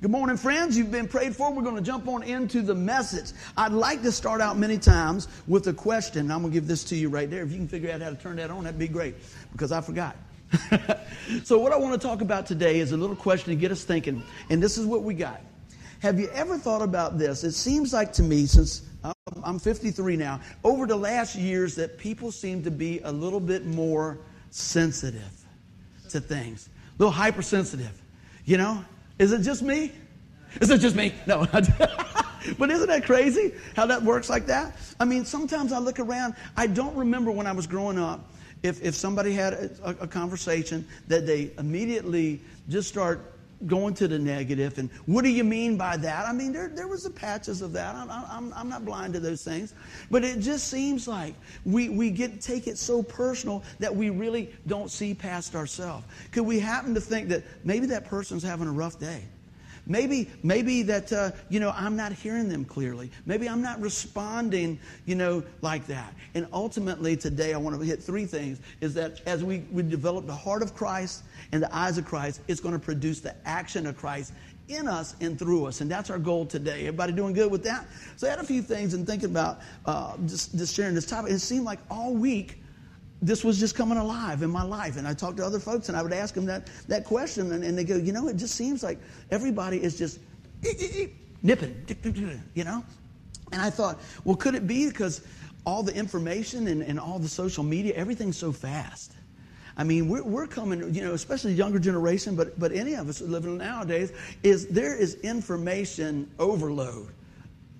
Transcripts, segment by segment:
Good morning, friends. You've been prayed for. We're going to jump on into the message. I'd like to start out many times with a question. I'm going to give this to you right there. If you can figure out how to turn that on, that'd be great because I forgot. so, what I want to talk about today is a little question to get us thinking. And this is what we got. Have you ever thought about this? It seems like to me, since I'm 53 now, over the last years, that people seem to be a little bit more sensitive to things, a little hypersensitive. You know? Is it just me? Is it just me? No. but isn't that crazy how that works like that? I mean, sometimes I look around, I don't remember when I was growing up if, if somebody had a, a conversation that they immediately just start going to the negative and what do you mean by that? I mean there, there was the patches of that. I'm, I'm, I'm not blind to those things. But it just seems like we, we get take it so personal that we really don't see past ourselves. Could we happen to think that maybe that person's having a rough day Maybe, maybe that, uh, you know, I'm not hearing them clearly. Maybe I'm not responding, you know, like that. And ultimately, today, I want to hit three things is that as we, we develop the heart of Christ and the eyes of Christ, it's going to produce the action of Christ in us and through us. And that's our goal today. Everybody doing good with that? So I had a few things and thinking about uh, just, just sharing this topic. It seemed like all week, this was just coming alive in my life. And I talked to other folks and I would ask them that, that question, and, and they go, you know, it just seems like everybody is just nipping, you know? And I thought, well, could it be because all the information and, and all the social media, everything's so fast? I mean, we're, we're coming, you know, especially the younger generation, but, but any of us living nowadays, is there is information overload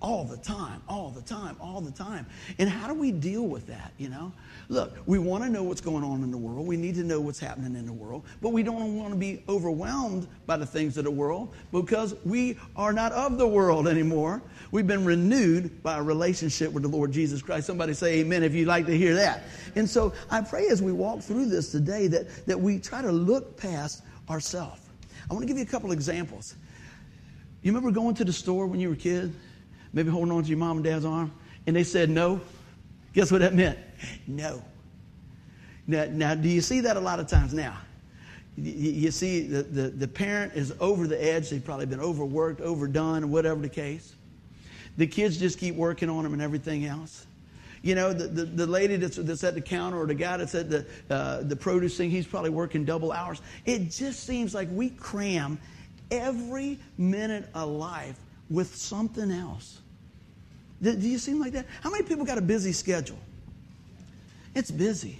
all the time, all the time, all the time. And how do we deal with that, you know? Look, we want to know what's going on in the world. We need to know what's happening in the world. But we don't want to be overwhelmed by the things of the world because we are not of the world anymore. We've been renewed by a relationship with the Lord Jesus Christ. Somebody say amen if you'd like to hear that. And so I pray as we walk through this today that, that we try to look past ourselves. I want to give you a couple examples. You remember going to the store when you were a kid? Maybe holding on to your mom and dad's arm? And they said no? Guess what that meant? No. Now, now do you see that a lot of times now? You, see the, the, the parent is over the edge. They've probably been overworked, overdone, whatever the case. The kids just keep working on them and everything else. You know, the, the, the, lady that's, that's at the counter or the guy that's at the, uh, the produce thing, he's probably working double hours. It just seems like we cram every minute of life with something else. Do, you seem like that? How many people got a busy schedule? It's busy.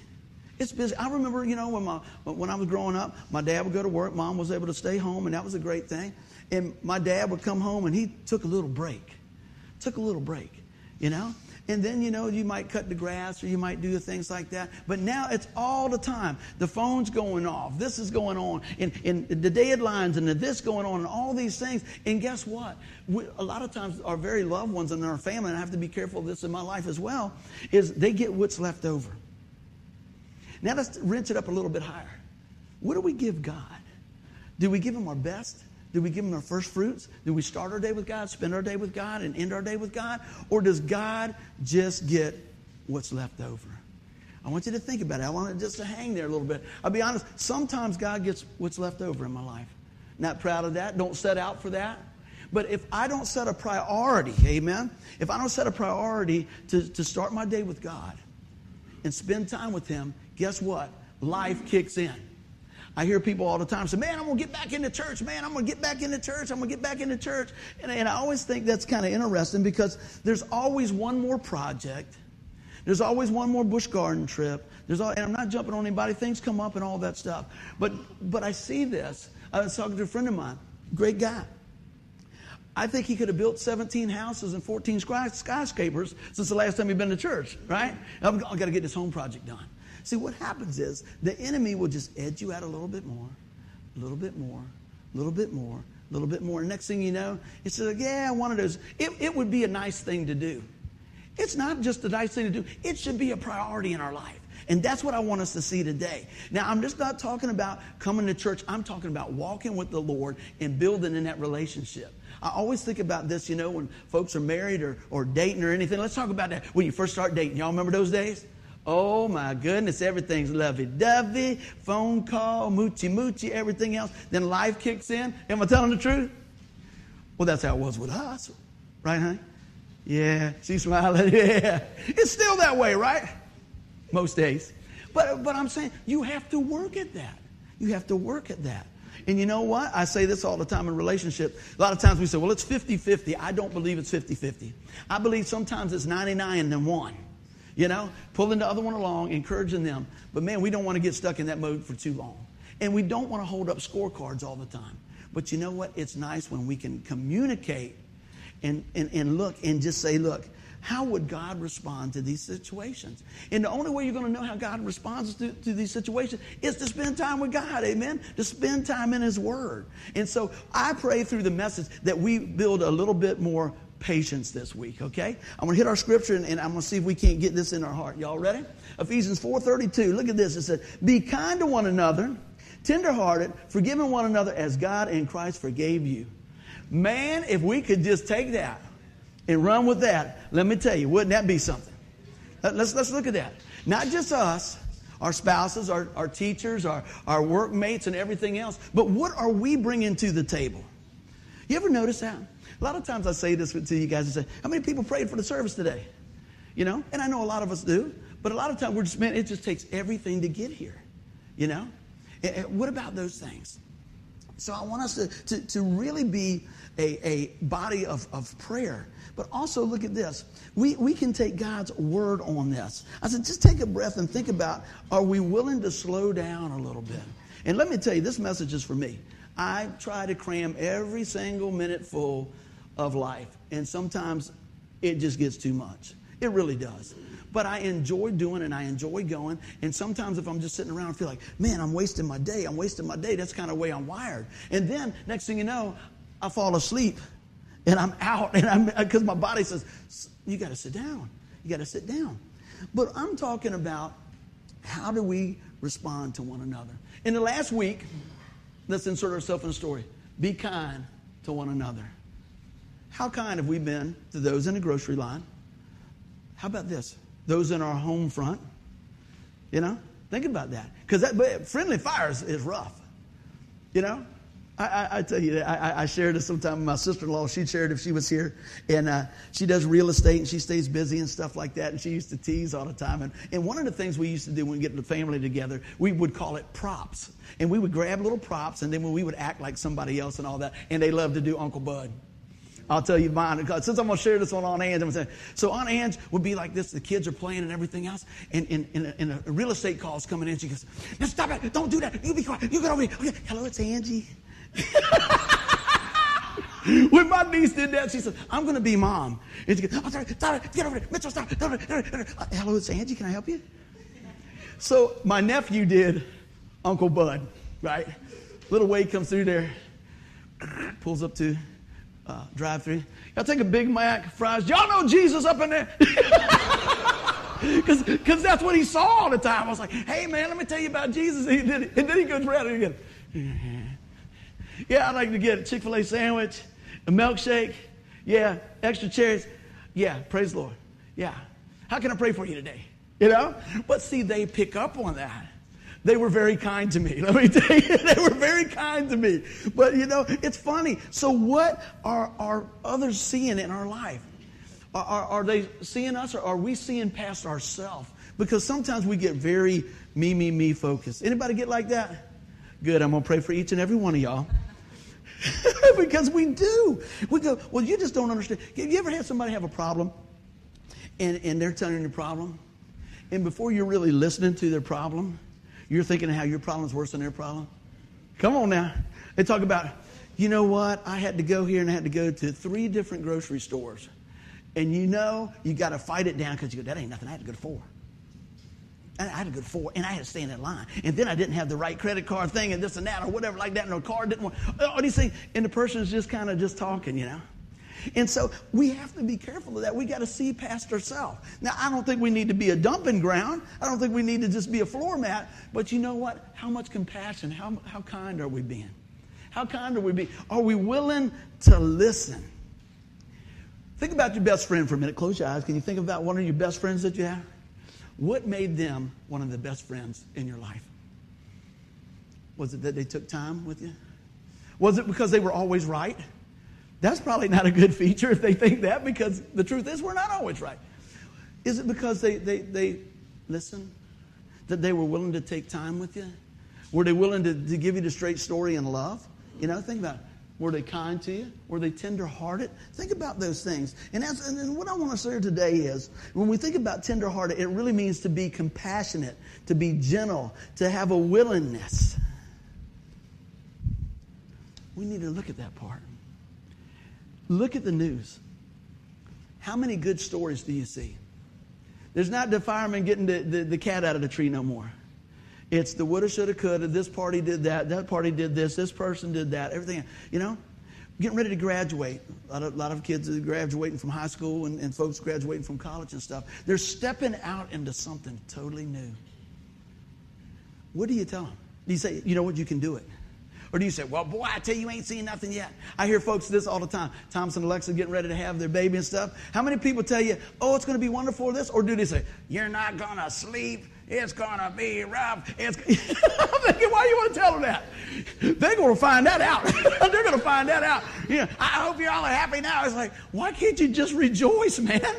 It's busy. I remember, you know, when, my, when I was growing up, my dad would go to work, mom was able to stay home, and that was a great thing. And my dad would come home and he took a little break. Took a little break, you know? And then, you know, you might cut the grass or you might do things like that. But now it's all the time. The phone's going off. This is going on. And, and the deadlines and the this going on and all these things. And guess what? We, a lot of times our very loved ones and our family, and I have to be careful of this in my life as well, is they get what's left over. Now let's rinse it up a little bit higher. What do we give God? Do we give Him our best? Do we give Him our first fruits? Do we start our day with God, spend our day with God, and end our day with God? Or does God just get what's left over? I want you to think about it. I want it just to hang there a little bit. I'll be honest, sometimes God gets what's left over in my life. Not proud of that. Don't set out for that. But if I don't set a priority, amen, if I don't set a priority to, to start my day with God and spend time with Him, guess what? Life kicks in. I hear people all the time say, Man, I'm going to get back into church. Man, I'm going to get back into church. I'm going to get back into church. And, and I always think that's kind of interesting because there's always one more project. There's always one more Busch Garden trip. There's all, and I'm not jumping on anybody. Things come up and all that stuff. But, but I see this. I was talking to a friend of mine, great guy. I think he could have built 17 houses and 14 skyscrapers since the last time he'd been to church, right? I've got to get this home project done. See, what happens is the enemy will just edge you out a little bit more, a little bit more, a little bit more, a little bit more. Next thing you know, it's like, yeah, one of those. It, it would be a nice thing to do. It's not just a nice thing to do, it should be a priority in our life. And that's what I want us to see today. Now, I'm just not talking about coming to church. I'm talking about walking with the Lord and building in that relationship. I always think about this, you know, when folks are married or, or dating or anything. Let's talk about that when you first start dating. Y'all remember those days? Oh my goodness, everything's lovey dovey, phone call, moochie moochie, everything else. Then life kicks in. Am I telling the truth? Well, that's how it was with us, right, honey? Yeah, she's smiling. Yeah, it's still that way, right? Most days. But, but I'm saying you have to work at that. You have to work at that. And you know what? I say this all the time in relationship. A lot of times we say, well, it's 50 50. I don't believe it's 50 50. I believe sometimes it's 99 and then 1. You know, pulling the other one along, encouraging them. But man, we don't want to get stuck in that mode for too long. And we don't want to hold up scorecards all the time. But you know what? It's nice when we can communicate and, and, and look and just say, look, how would God respond to these situations? And the only way you're going to know how God responds to, to, these situations is to spend time with God, amen? To spend time in His Word. And so I pray through the message that we build a little bit more patience this week, okay? I'm going to hit our scripture and, and I'm going to see if we can't get this in our heart. Y'all ready? Ephesians 4.32, look at this. It said, Be kind to one another, tenderhearted, forgiving one another as God in Christ forgave you. Man, if we could just take that and run with that, let me tell you, wouldn't that be something? Let's, let's look at that. Not just us, our spouses, our, our teachers, our, our workmates, and everything else, but what are we bringing to the table? You ever notice that? A lot of times I say this to you guys and say, How many people prayed for the service today? You know, and I know a lot of us do, but a lot of times we're just, man, it just takes everything to get here. You know? And what about those things? So I want us to, to, to really be a, a body of, of prayer. But also look at this. We, we can take God's word on this. I said, just take a breath and think about are we willing to slow down a little bit? And let me tell you, this message is for me. I try to cram every single minute full of life, and sometimes it just gets too much. It really does. But I enjoy doing and I enjoy going. And sometimes if I'm just sitting around, I feel like, man, I'm wasting my day. I'm wasting my day. That's kind of the way I'm wired. And then next thing you know, I fall asleep and I'm out and I'm because my body says, you got to sit down. You got to sit down. But I'm talking about how do we respond to one another? In the last week, let's insert ourselves in the story. Be kind to one another. How kind have we been to those in the grocery line? How about this? Those in our home front? You know, think about that. Because that friendly fire is, is rough. You know, I, I, I, tell you, I, I shared this sometime with my sister in law. She shared if she was here. And uh, she does real estate and she stays busy and stuff like that. And she used to tease all the time. And, and one of the things we used to do when we get the family together, we would call it props. And we would grab little props and then when we would act like somebody else and all that. And they love to do Uncle Bud. I'll tell you mine. Since I'm going to share this one on Ange, I'm going to say, so Aunt Ange would be like this. The kids are playing and everything else. And, and, and, a, and a real estate call is coming in. She goes, now stop it. Don't do that. You be quiet. You get over here. Okay. Hello, it's Angie. when my niece did that, she said, I'm going to be mom. And she goes, oh, sorry, stop it, get over there. Mitchell, stop it. Uh, Hello, it's Angie. Can I help you? So my nephew did Uncle Bud, right? Little Wade comes through there, pulls up to uh, drive through. Y'all take a Big Mac, fries. Y'all know Jesus up in there? Because that's what he saw all the time. I was like, hey, man, let me tell you about Jesus. And, he did, and then he goes he goes, yeah, I'd like to get a Chick fil A sandwich, a milkshake. Yeah, extra cherries. Yeah, praise Lord. Yeah. How can I pray for you today? You know? But see, they pick up on that. They were very kind to me. Let me tell you, they were very kind to me. But you know, it's funny. So, what are, are others seeing in our life? Are, are, are they seeing us or are we seeing past ourselves? Because sometimes we get very me, me, me focused. Anybody get like that? Good. I'm going to pray for each and every one of y'all. because we do. We go, well, you just don't understand. Have you ever had somebody have a problem and, and they're telling you the problem? And before you're really listening to their problem, you're thinking how your problem is worse than their problem? Come on now. They talk about, you know what? I had to go here and I had to go to three different grocery stores. And you know, you got to fight it down because you go, that ain't nothing. I had to go to four. I had to go to four, and I had to stay in that line. And then I didn't have the right credit card thing, and this and that, or whatever like that, and the card didn't want all these things. And the person is just kind of just talking, you know. And so we have to be careful of that. We got to see past ourselves. Now, I don't think we need to be a dumping ground. I don't think we need to just be a floor mat. But you know what? How much compassion, how, how kind are we being? How kind are we being? Are we willing to listen? Think about your best friend for a minute. Close your eyes. Can you think about one of your best friends that you have? What made them one of the best friends in your life? Was it that they took time with you? Was it because they were always right? That's probably not a good feature if they think that because the truth is we're not always right. Is it because they, they, they listen? That they were willing to take time with you? Were they willing to, to give you the straight story in love? You know, think about it. Were they kind to you? Were they tenderhearted? Think about those things. And, that's, and what I want to say today is when we think about tenderhearted, it really means to be compassionate, to be gentle, to have a willingness. We need to look at that part. Look at the news. How many good stories do you see? There's not the fireman getting the, the, the cat out of the tree no more. It's the woulda, shoulda, coulda. This party did that. That party did this. This person did that. Everything. You know, getting ready to graduate. A lot of, lot of kids are graduating from high school and, and folks graduating from college and stuff. They're stepping out into something totally new. What do you tell them? Do you say, you know what, you can do it? Or do you say, well, boy, I tell you, you ain't seen nothing yet? I hear folks this all the time. Thompson and Alexa getting ready to have their baby and stuff. How many people tell you, oh, it's going to be wonderful this? Or do they say, you're not going to sleep? It's gonna be rough. It's I'm thinking, why do you want to tell them that? They're gonna find that out. They're gonna find that out. You know, I hope you all are happy now. It's like, why can't you just rejoice, man?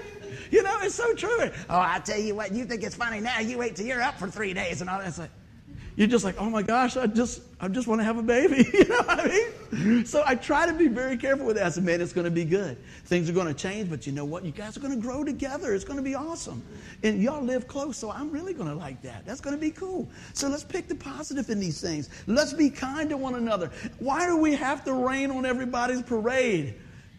You know, it's so true. Oh, I tell you what, you think it's funny now. You wait till you're up for three days and all that. It's like, you're just like, oh my gosh, I just, I just want to have a baby. you know what I mean? So I try to be very careful with that. I said, man, it's going to be good. Things are going to change, but you know what? You guys are going to grow together. It's going to be awesome. And y'all live close, so I'm really going to like that. That's going to be cool. So let's pick the positive in these things. Let's be kind to one another. Why do we have to rain on everybody's parade?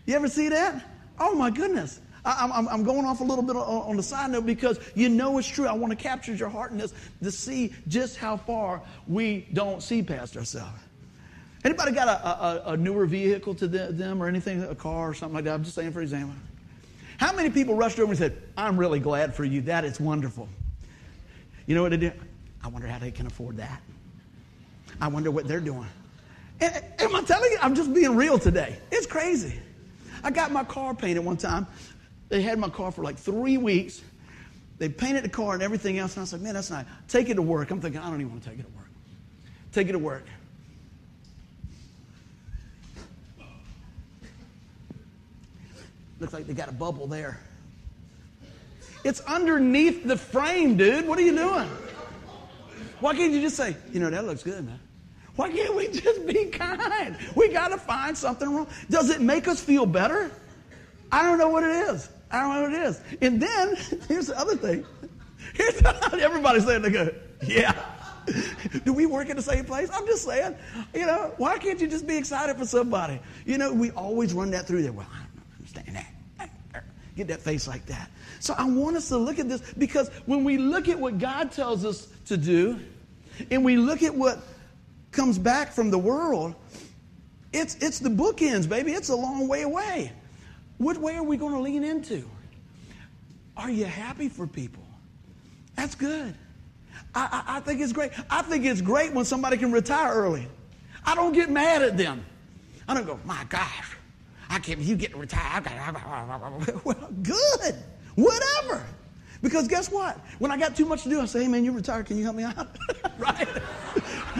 You ever see that? Oh my goodness. I, am going off a little bit on, the side note because you know it's true. I want to capture your heart in this to see just how far we don't see past ourselves. Anybody got a, a, a newer vehicle to them or anything, a car or something like that? I'm just saying for example. How many people rushed over and said, I'm really glad for you. That is wonderful. You know what they do? I wonder how they can afford that. I wonder what they're doing. Am I telling you? I'm just being real today. It's crazy. I got my car painted one time. They had my car for like three weeks. They painted the car and everything else. And I was like, man, that's nice. Take it to work. I'm thinking, I don't even want to take it to work. Take it to work. Looks like they got a bubble there. It's underneath the frame, dude. What are you doing? Why can't you just say, you know, that looks good, man? Why can't we just be kind? We got to find something wrong. Does it make us feel better? I don't know what it is. I don't know what it is. And then, here's the other thing. Here's everybody saying, they go, yeah. Do we work in the same place? I'm just saying, you know, why can't you just be excited for somebody? You know, we always run that through there. Well, I don't understand that. Get that face like that. So I want us to look at this because when we look at what God tells us to do and we look at what comes back from the world, it's, it's the bookends, baby. It's a long way away. What way are we going to lean into? Are you happy for people? That's good. I, I, I, think it's great. I think it's great when somebody can retire early. I don't get mad at them. I don't go, my gosh, I can't, you get retired. Well, good. Whatever. Because guess what? When I got too much to do, I say, hey man, you're retired. Can you help me out? right?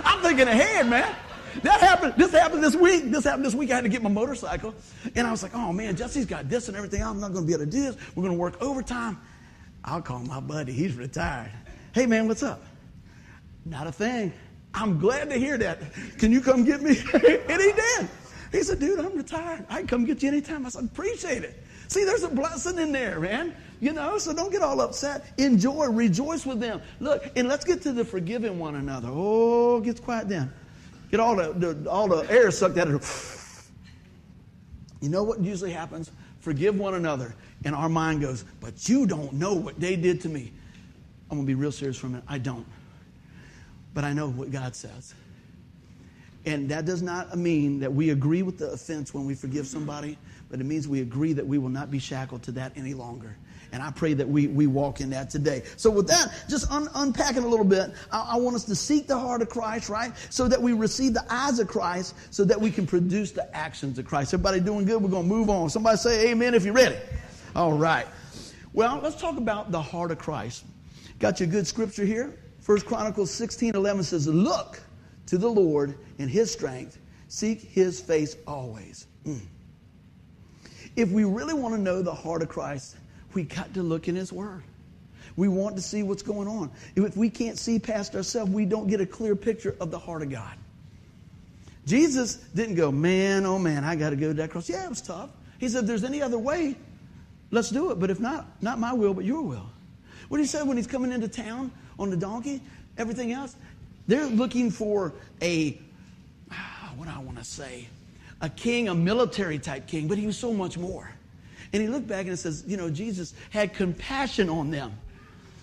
I'm thinking ahead, man. That happened. This happened this week. This happened this week. I had to get my motorcycle. And I was like, oh man, Jesse's got this and everything. I'm not going to be able to do this. We're going to work overtime. I'll call my buddy. He's retired. Hey man, what's up? Not a thing. I'm glad to hear that. Can you come get me? and he did. He said, dude, I'm retired. I can come get you anytime. I said, appreciate it. See, there's a blessing in there, man. You know, so don't get all upset. Enjoy, rejoice with them. Look, and let's get to the forgiving one another. Oh, gets quiet then. Get all the, the, all the air sucked out of it. You know what usually happens? Forgive one another. And our mind goes, but you don't know what they did to me. I'm going to be real serious for a minute. I don't. But I know what God says. And that does not mean that we agree with the offense when we forgive somebody, but it means we agree that we will not be shackled to that any longer. And I pray that we, we walk in that today. So, with that, just un- unpacking a little bit, I, I want us to seek the heart of Christ, right? So that we receive the eyes of Christ, so that we can produce the actions of Christ. Everybody doing good? We're going to move on. Somebody say amen if you're ready. All right. Well, let's talk about the heart of Christ. Got your good scripture here. First Chronicles 16 11 says, Look to the Lord in his strength, seek his face always. Mm. if we really want to know the heart of Christ, we got to look in His Word. We want to see what's going on. If we can't see past ourselves, we don't get a clear picture of the heart of God. Jesus didn't go, man, oh man, I got to go to that cross. Yeah, it was tough. He said, if there's any other way, let's do it. But if not, not my will, but your will. What he said when he's coming into town on the donkey, everything else, they're looking for a, ah, what I want to say, a king, a military type king, but he was so much more. And he looked back and says, you know, Jesus had compassion on them.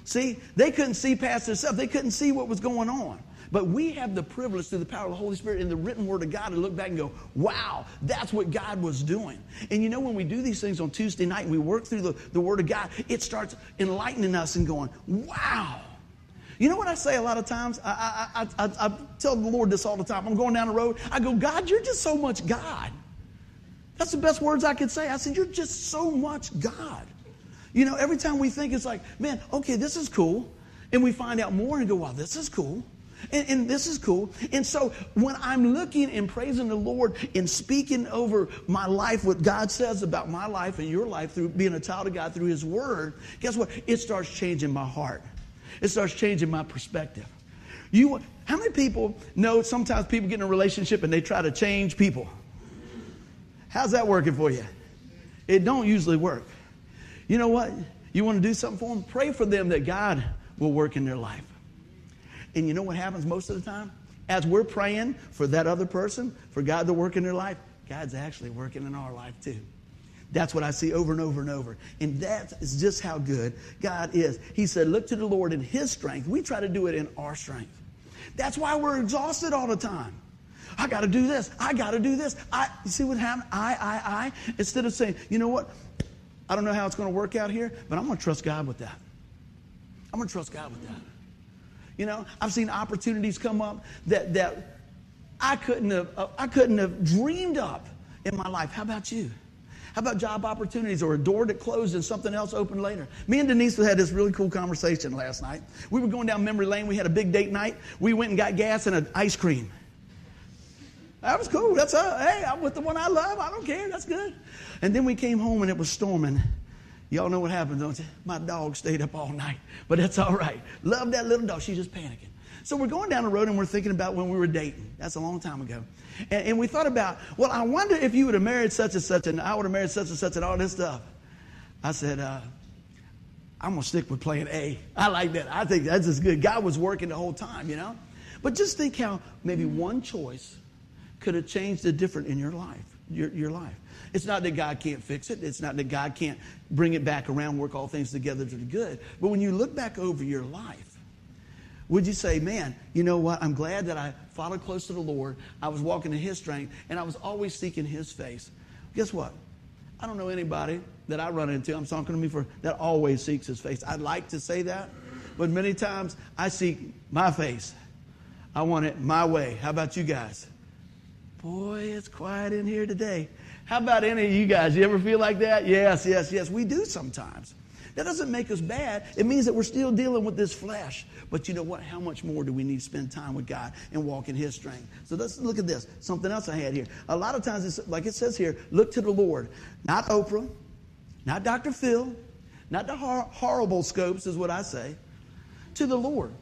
See, they couldn't see past themselves. They couldn't see what was going on. But we have the privilege through the power of the Holy Spirit and the written word of God to look back and go, wow, that's what God was doing. And you know, when we do these things on Tuesday night and we work through the, the word of God, it starts enlightening us and going, wow. You know what I say a lot of times? I, I, I, I, tell the Lord this all the time. I'm going down the road. I go, God, you're just so much God. That's the best words I could say. I said, You're just so much God. You know, every time we think it's like, man, okay, this is cool. And we find out more and go, wow, this is cool. And, and, this is cool. And so when I'm looking and praising the Lord and speaking over my life, what God says about my life and your life through being a child of God through His Word, guess what? It starts changing my heart. It starts changing my perspective. You, how many people know sometimes people get in a relationship and they try to change people? How's that working for you? It don't usually work. You know what? You want to do something for them? Pray for them that God will work in their life. And you know what happens most of the time? As we're praying for that other person, for God to work in their life, God's actually working in our life too. That's what I see over and over and over. And that is just how good God is. He said, Look to the Lord in His strength. We try to do it in our strength. That's why we're exhausted all the time. I got to do this. I got to do this. I, you see what happened? I, I, I. Instead of saying, you know what? I don't know how it's going to work out here, but I'm going to trust God with that. I'm going to trust God with that. You know, I've seen opportunities come up that, that I couldn't have, uh, I couldn't have dreamed up in my life. How about you? How about job opportunities or a door that closed and something else opened later? Me and Denise had this really cool conversation last night. We were going down memory lane. We had a big date night. We went and got gas and an ice cream. That was cool. That's a, hey, I'm with the one I love. I don't care. That's good. And then we came home and it was storming. Y'all know what happened, don't you? My dog stayed up all night, but that's all right. Love that little dog. She's just panicking. So we're going down the road and we're thinking about when we were dating. That's a long time ago. And, and we thought about, well, I wonder if you would have married such and such, and I would have married such and such, and all this stuff. I said, uh, I'm going to stick with plan A. I like that. I think that's as good. God was working the whole time, you know? But just think how maybe one choice could have changed the different in your life, your, your life. It's not that God can't fix it. It's not that God can't bring it back around, work all things together to the good. But when you look back over your life, would you say, man, you know what? I'm glad that I followed close to the Lord. I was walking in His strength, and I was always seeking His face. Guess what? I don't know anybody that I run into, I'm talking to me for, that always seeks His face. I'd like to say that, but many times I seek my face. I want it my way. How about you guys? Boy, it's quiet in here today. How about any of you guys? You ever feel like that? Yes, yes, yes. We do sometimes. That doesn't make us bad. It means that we're still dealing with this flesh. But you know what? How much more do we need to spend time with God and walk in His strength? So let's look at this. Something else I had here. A lot of times, it's, like it says here, look to the Lord. Not Oprah, not Dr. Phil, not the hor- horrible scopes, is what I say. To the Lord.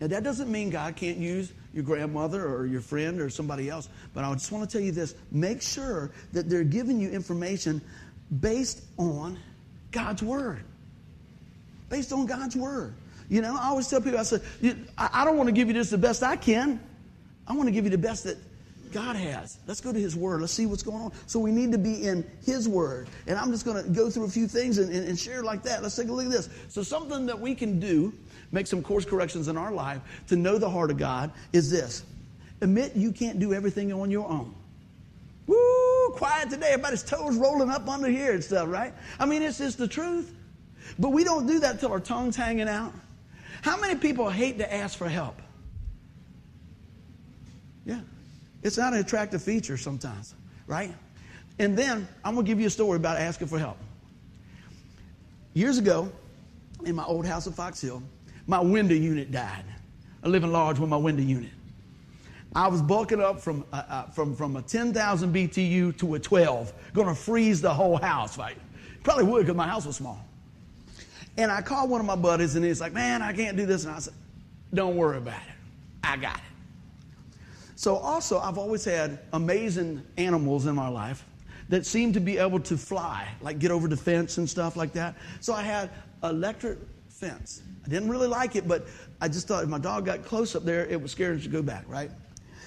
Now, that doesn't mean God can't use your grandmother or your friend or somebody else. But I just want to tell you this make sure that they're giving you information based on God's Word. Based on God's Word. You know, I always tell people, I said, I don't want to give you just the best I can. I want to give you the best that God has. Let's go to His Word. Let's see what's going on. So we need to be in His Word. And I'm just going to go through a few things and, and, and share like that. Let's take a look at this. So, something that we can do make some course corrections in our life to know the heart of God is this admit you can't do everything on your own. Woo, quiet today. Everybody's toes rolling up under here and stuff, right? I mean, it's just the truth. But we don't do that till our tongue's hanging out. How many people hate to ask for help? Yeah. It's not an attractive feature sometimes, right? And then I'm going to give you a story about asking for help. Years ago, in my old house in Fox Hill, my window unit died. I live in large with my window unit. I was bulking up from, uh, uh, from, from a 10,000 BTU to a 12, going to freeze the whole house. Right? Probably would because my house was small. And I called one of my buddies and he's like, man, I can't do this. And I said, don't worry about it. I got it. So, also, I've always had amazing animals in my life that seem to be able to fly, like get over the fence and stuff like that. So, I had electric fence. I didn't really like it, but I just thought if my dog got close up there, it would scare him to go back, right?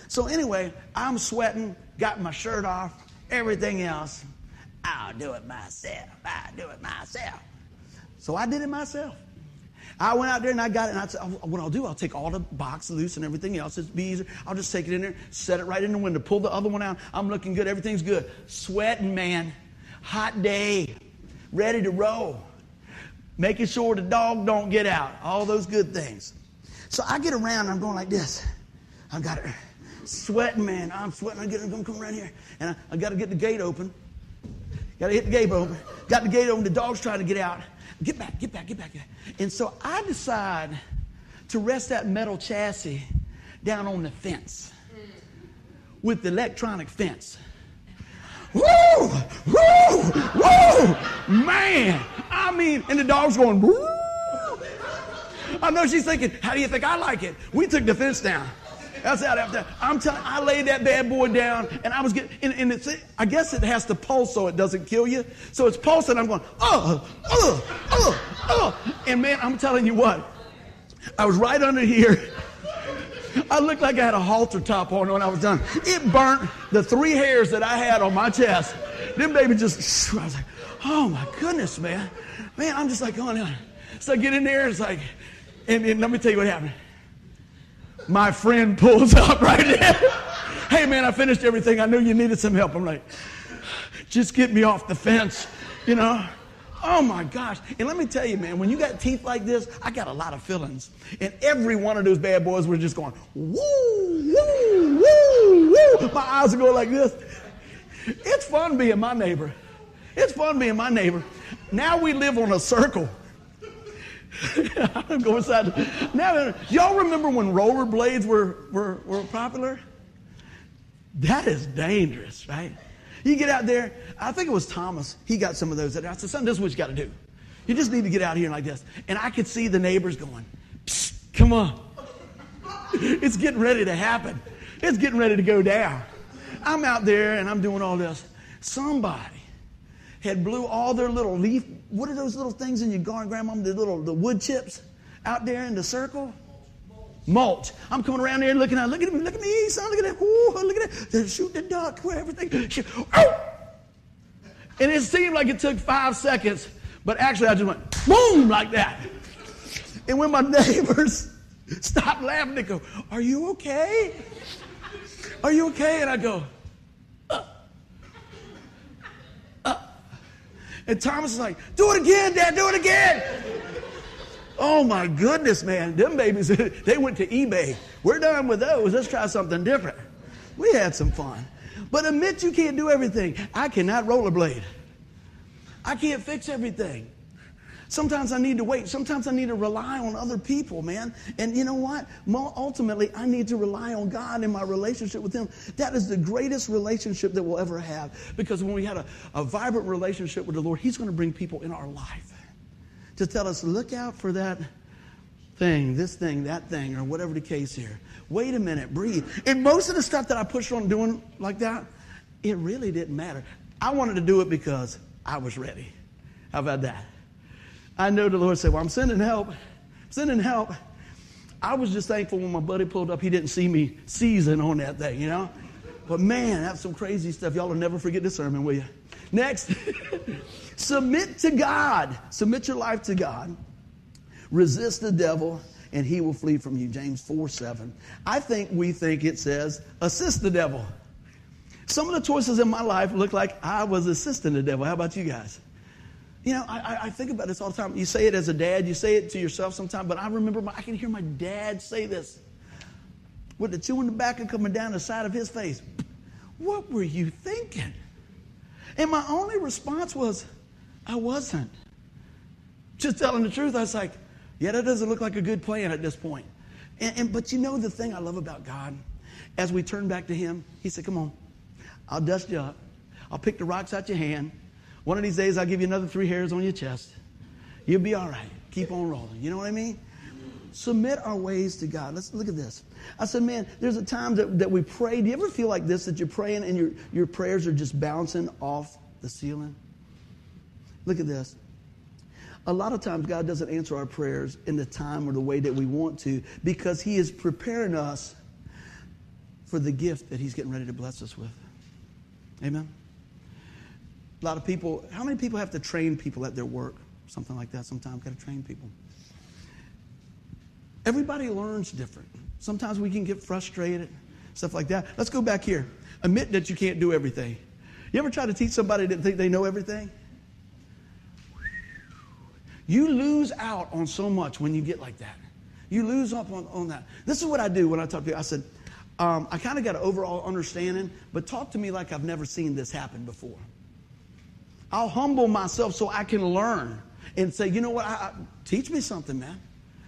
So, anyway, I'm sweating, got my shirt off, everything else. I'll do it myself. I'll do it myself. So, I did it myself. I went out there and I got it, and I said, oh, what I'll do, I'll take all the box loose and everything else. It's be easier. I'll just take it in there, set it right in the window, pull the other one out. I'm looking good. Everything's good. Sweating, man. Hot day. Ready to roll. Making sure the dog don't get out. All those good things. So I get around, and I'm going like this. I got it. Sweating, man. I'm sweating. I'm going to come around here. And I, I got to get the gate open. Got to hit the gate open. Got the gate open. The dog's trying to get out. Get back, get back, get back. And so I decide to rest that metal chassis down on the fence with the electronic fence. Woo! Woo! Woo! Man! I mean, and the dog's going, woo! I know she's thinking, how do you think I like it? We took the fence down. That's out after. I'm telling. I laid that bad boy down, and I was getting. And, and it's. I guess it has to pulse so it doesn't kill you. So it's pulsing. I'm going. Oh, oh, oh, oh. And man, I'm telling you what. I was right under here. I looked like I had a halter top on when I was done. It burnt the three hairs that I had on my chest. Then baby just. I was like, oh my goodness, man, man. I'm just like going on. So I get in there. It's like, and, and let me tell you what happened my friend pulls up right there. hey, man, I finished everything. I knew you needed some help. I'm like, just get me off the fence, you know? Oh my gosh. And let me tell you, man, when you got teeth like this, I got a lot of feelings. And every one of those bad boys were just going, woo, woo, woo, woo. My eyes are going like this. It's fun being my neighbor. It's fun being my neighbor. Now we live on a circle. Going inside. Now, y'all remember when rollerblades were, were, were popular? That is dangerous, right? You get out there. I think it was Thomas. He got some of those. I said, son, this is what you got to do. You just need to get out here like this. And I could see the neighbors going, come on. It's getting ready to happen. It's getting ready to go down. I'm out there and I'm doing all this. Somebody had blew all their little leaf. What are those little things in your garden, Grandma? The little the wood chips out there in the circle. Mulch. I'm coming around there looking at, look at me, look at me, son, look at that, ooh, look at that. They're shooting the duck, where everything. Oh! And it seemed like it took five seconds, but actually I just went boom like that. And when my neighbors stopped laughing, they go, "Are you okay? Are you okay?" And I go, And Thomas is like, do it again, Dad, do it again. oh my goodness, man. Them babies, they went to eBay. We're done with those. Let's try something different. We had some fun. But admit you can't do everything. I cannot rollerblade. I can't fix everything. Sometimes I need to wait. Sometimes I need to rely on other people, man. And you know what? Ultimately, I need to rely on God in my relationship with Him. That is the greatest relationship that we'll ever have. Because when we had a, a vibrant relationship with the Lord, He's going to bring people in our life to tell us, look out for that thing, this thing, that thing, or whatever the case here. Wait a minute, breathe. And most of the stuff that I pushed on doing like that, it really didn't matter. I wanted to do it because I was ready. How about that? I know the Lord said, Well, I'm sending help. I'm sending help. I was just thankful when my buddy pulled up, he didn't see me season on that thing, you know? But man, that's some crazy stuff. Y'all will never forget this sermon, will you? Next, submit to God. Submit your life to God. Resist the devil, and he will flee from you. James 4 7. I think we think it says, assist the devil. Some of the choices in my life look like I was assisting the devil. How about you guys? You know, I, I, think about this all the time. You say it as a dad, you say it to yourself sometimes, but I remember, my, I can hear my dad say this with the chewing tobacco coming down the side of his face. What were you thinking? And my only response was, I wasn't. Just telling the truth, I was like, yeah, that doesn't look like a good plan at this point. And, and, but you know the thing I love about God as we turn back to him, he said, Come on, I'll dust you up. I'll pick the rocks out your hand. One of these days, I'll give you another three hairs on your chest. You'll be all right. Keep on rolling. You know what I mean? Submit our ways to God. Let's look at this. I said, man, there's a time that, that we pray. Do you ever feel like this, that you're praying and your, your prayers are just bouncing off the ceiling? Look at this. A lot of times, God doesn't answer our prayers in the time or the way that we want to because He is preparing us for the gift that He's getting ready to bless us with. Amen? A lot of people, how many people have to train people at their work? Something like that. Sometimes got to train people. Everybody learns different. Sometimes we can get frustrated, stuff like that. Let's go back here. Admit that you can't do everything. You ever try to teach somebody that think they know everything? You lose out on so much when you get like that. You lose up on, on that. This is what I do when I talk to people. I said, um, I kind of got an overall understanding, but talk to me like I've never seen this happen before. I'll humble myself so I can learn and say, you know what, I, I, teach me something, man.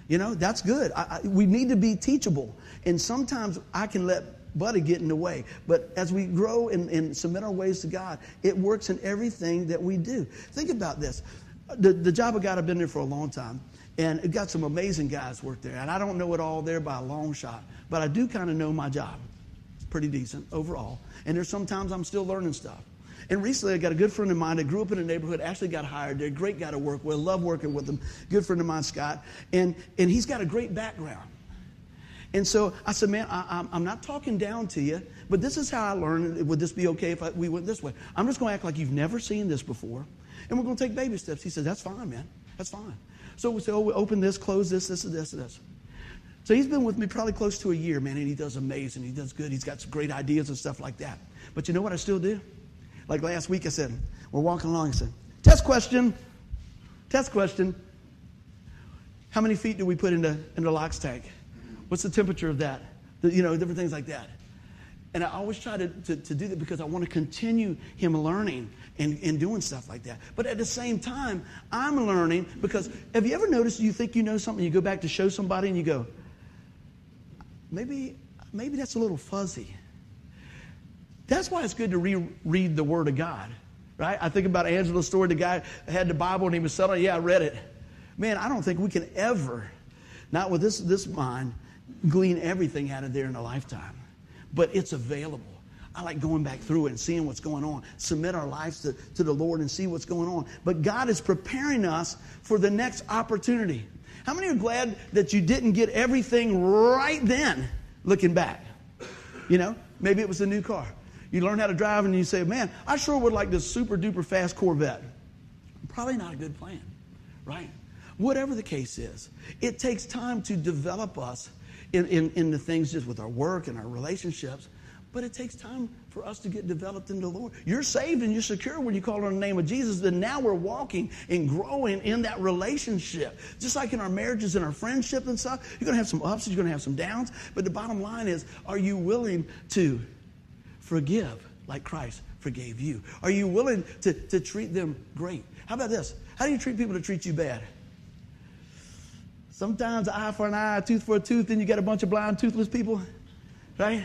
You know, that's good. I, we need to be teachable. And sometimes I can let Buddy get in the way. But as we grow and, and submit our ways to God, it works in everything that we do. Think about this the, the job I got, I've been there for a long time, and it got some amazing guys work there. And I don't know it all there by a long shot, but I do kind of know my job. It's pretty decent overall. And there's sometimes I'm still learning stuff. And recently, I got a good friend of mine that grew up in a neighborhood, actually got hired there. Great guy to work with. Love working with him. Good friend of mine, Scott. And, and he's got a great background. And so I said, man, I, am not talking down to you, but this is how I learned. Would this be okay if I, we went this way? I'm just going to act like you've never seen this before and we're going to take baby steps. He said, That's fine, man. That's fine. So we say, Oh, we open this, close this, this, and this, and this. So he's been with me probably close to a year, man, and he does amazing. He does good. He's got some great ideas and stuff like that. But you know what I still do? Like last week, I said, We're walking along. I said, Test question. Test question. How many feet do we put into, the, in the LOX tank? What's the temperature of that? The, you know, different things like that. And I always try to, to, to, do that because I want to continue him learning and, and doing stuff like that. But at the same time, I'm learning because have you ever noticed you think you know something, you go back to show somebody and you go, maybe, maybe that's a little fuzzy. That's why it's good to reread the Word of God, right? I think about Angela's story. The guy had the Bible and he was selling. Yeah, I read it. Man, I don't think we can ever, not with this, this mind, glean everything out of there in a lifetime but it's available. I like going back through it and seeing what's going on. Submit our lives to, to the Lord and see what's going on. But God is preparing us for the next opportunity. How many are glad that you didn't get everything right then looking back? You know, maybe it was a new car. You learn how to drive and you say, man, I sure would like this super duper fast Corvette. Probably not a good plan, right? Whatever the case is, it takes time to develop us in, in, in the things just with our work and our relationships. But it takes time for us to get developed in the Lord. You're saved and you're secure when you call on the name of Jesus. Then now we're walking and growing in that relationship. Just like in our marriages and our friendship and stuff, you're going to have some ups, you're going to have some downs. But the bottom line is, are you willing to forgive like Christ forgave you? Are you willing to, to treat them great? How about this? How do you treat people that treat you bad? Sometimes eye for an eye, tooth for a tooth, then you get a bunch of blind, toothless people, right?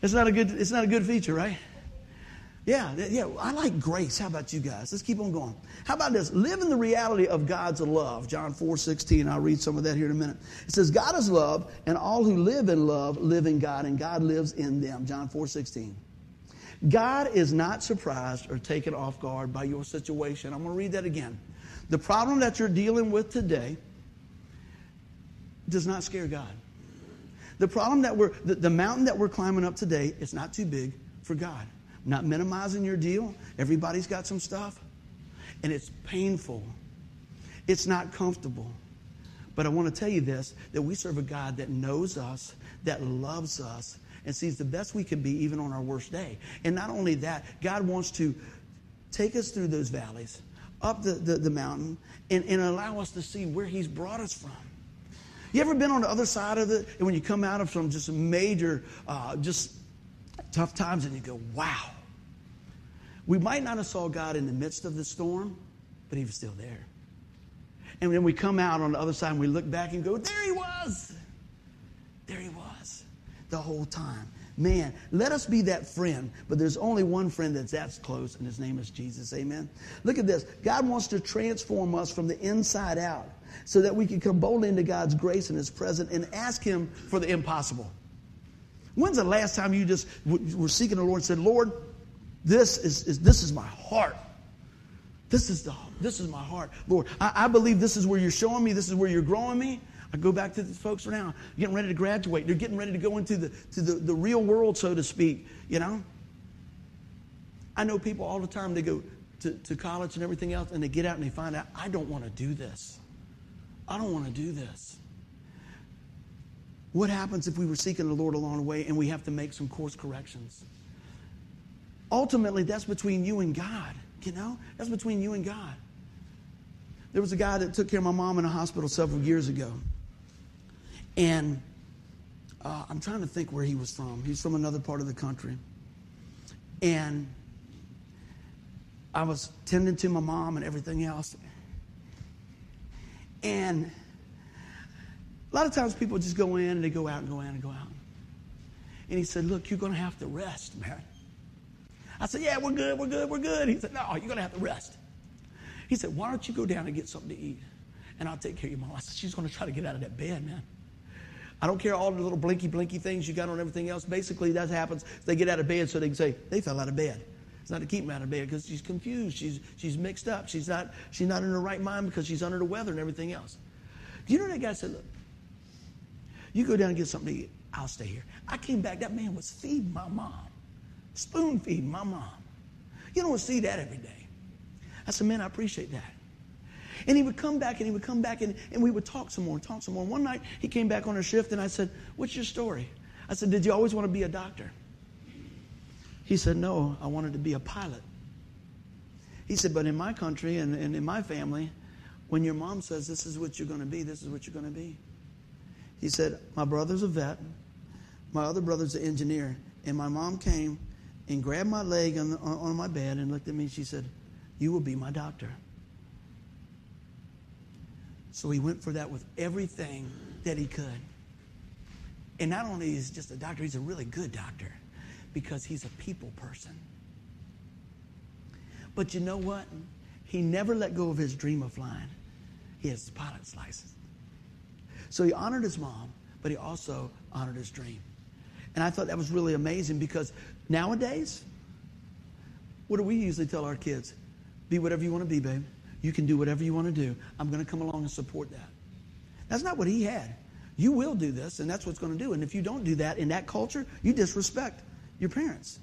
It's not a good, it's not a good feature, right? Yeah, yeah. I like grace. How about you guys? Let's keep on going. How about this? Live in the reality of God's love. John 4 16. I'll read some of that here in a minute. It says, God is love, and all who live in love live in God, and God lives in them. John 4 16. God is not surprised or taken off guard by your situation. I'm going to read that again. The problem that you're dealing with today does not scare God. The problem that we're, the, the mountain that we're climbing up today is not too big for God. I'm not minimizing your deal. Everybody's got some stuff. And it's painful. It's not comfortable. But I want to tell you this that we serve a God that knows us, that loves us, and sees the best we can be even on our worst day. And not only that, God wants to take us through those valleys, up the, the, the mountain, and, and allow us to see where He's brought us from. You ever been on the other side of it? And when you come out of some just major, uh, just tough times, and you go, wow. We might not have saw God in the midst of the storm, but He was still there. And then we come out on the other side and we look back and go, there He was. There He was the whole time. Man, let us be that friend, but there's only one friend that's that close, and his name is Jesus. Amen. Look at this. God wants to transform us from the inside out so that we can come boldly into God's grace and his presence and ask him for the impossible. When's the last time you just were seeking the Lord and said, Lord, this is, is this is my heart. This is the this is my heart. Lord, I, I believe this is where you're showing me, this is where you're growing me. I go back to the folks right now, getting ready to graduate. They're getting ready to go into the, to the, the real world, so to speak, you know? I know people all the time, they go to, to college and everything else, and they get out and they find out, I don't want to do this. I don't want to do this. What happens if we were seeking the Lord along the way and we have to make some course corrections? Ultimately, that's between you and God, you know? That's between you and God. There was a guy that took care of my mom in a hospital several years ago. And uh, I'm trying to think where he was from. He's from another part of the country. And I was tending to my mom and everything else. And a lot of times people just go in and they go out and go in and go out. And he said, Look, you're going to have to rest, man. I said, Yeah, we're good, we're good, we're good. He said, No, you're going to have to rest. He said, Why don't you go down and get something to eat? And I'll take care of your mom. I said, She's going to try to get out of that bed, man. I don't care all the little blinky blinky things you got on everything else. Basically, that happens. They get out of bed so they can say, They fell out of bed. It's not to keep them out of bed because she's confused. She's, she's mixed up. She's not, she's not in her right mind because she's under the weather and everything else. Do you know that guy said, Look, you go down and get something to eat. I'll stay here. I came back. That man was feeding my mom, spoon feeding my mom. You don't see that every day. I said, Man, I appreciate that. And he would come back and he would come back and, and we would talk some more and talk some more. And One night he came back on a shift and I said, What's your story? I said, Did you always want to be a doctor? He said, No, I wanted to be a pilot. He said, But in my country and, and in my family, when your mom says this is what you're going to be, this is what you're going to be. He said, My brother's a vet, my other brother's an engineer. And my mom came and grabbed my leg on, the, on my bed and looked at me she said, You will be my doctor. So he went for that with everything that he could. And not only is just a doctor, he's a really good doctor because he's a people person. But you know what? He never let go of his dream of flying. He has pilot's license. So he honored his mom, but he also honored his dream. And I thought that was really amazing because nowadays, what do we usually tell our kids? Be whatever you want to be, babe. You can do whatever you want to do. I'm going to come along and support that. That's not what he had. You will do this, and that's what's going to do. And if you don't do that in that culture, you disrespect your parents.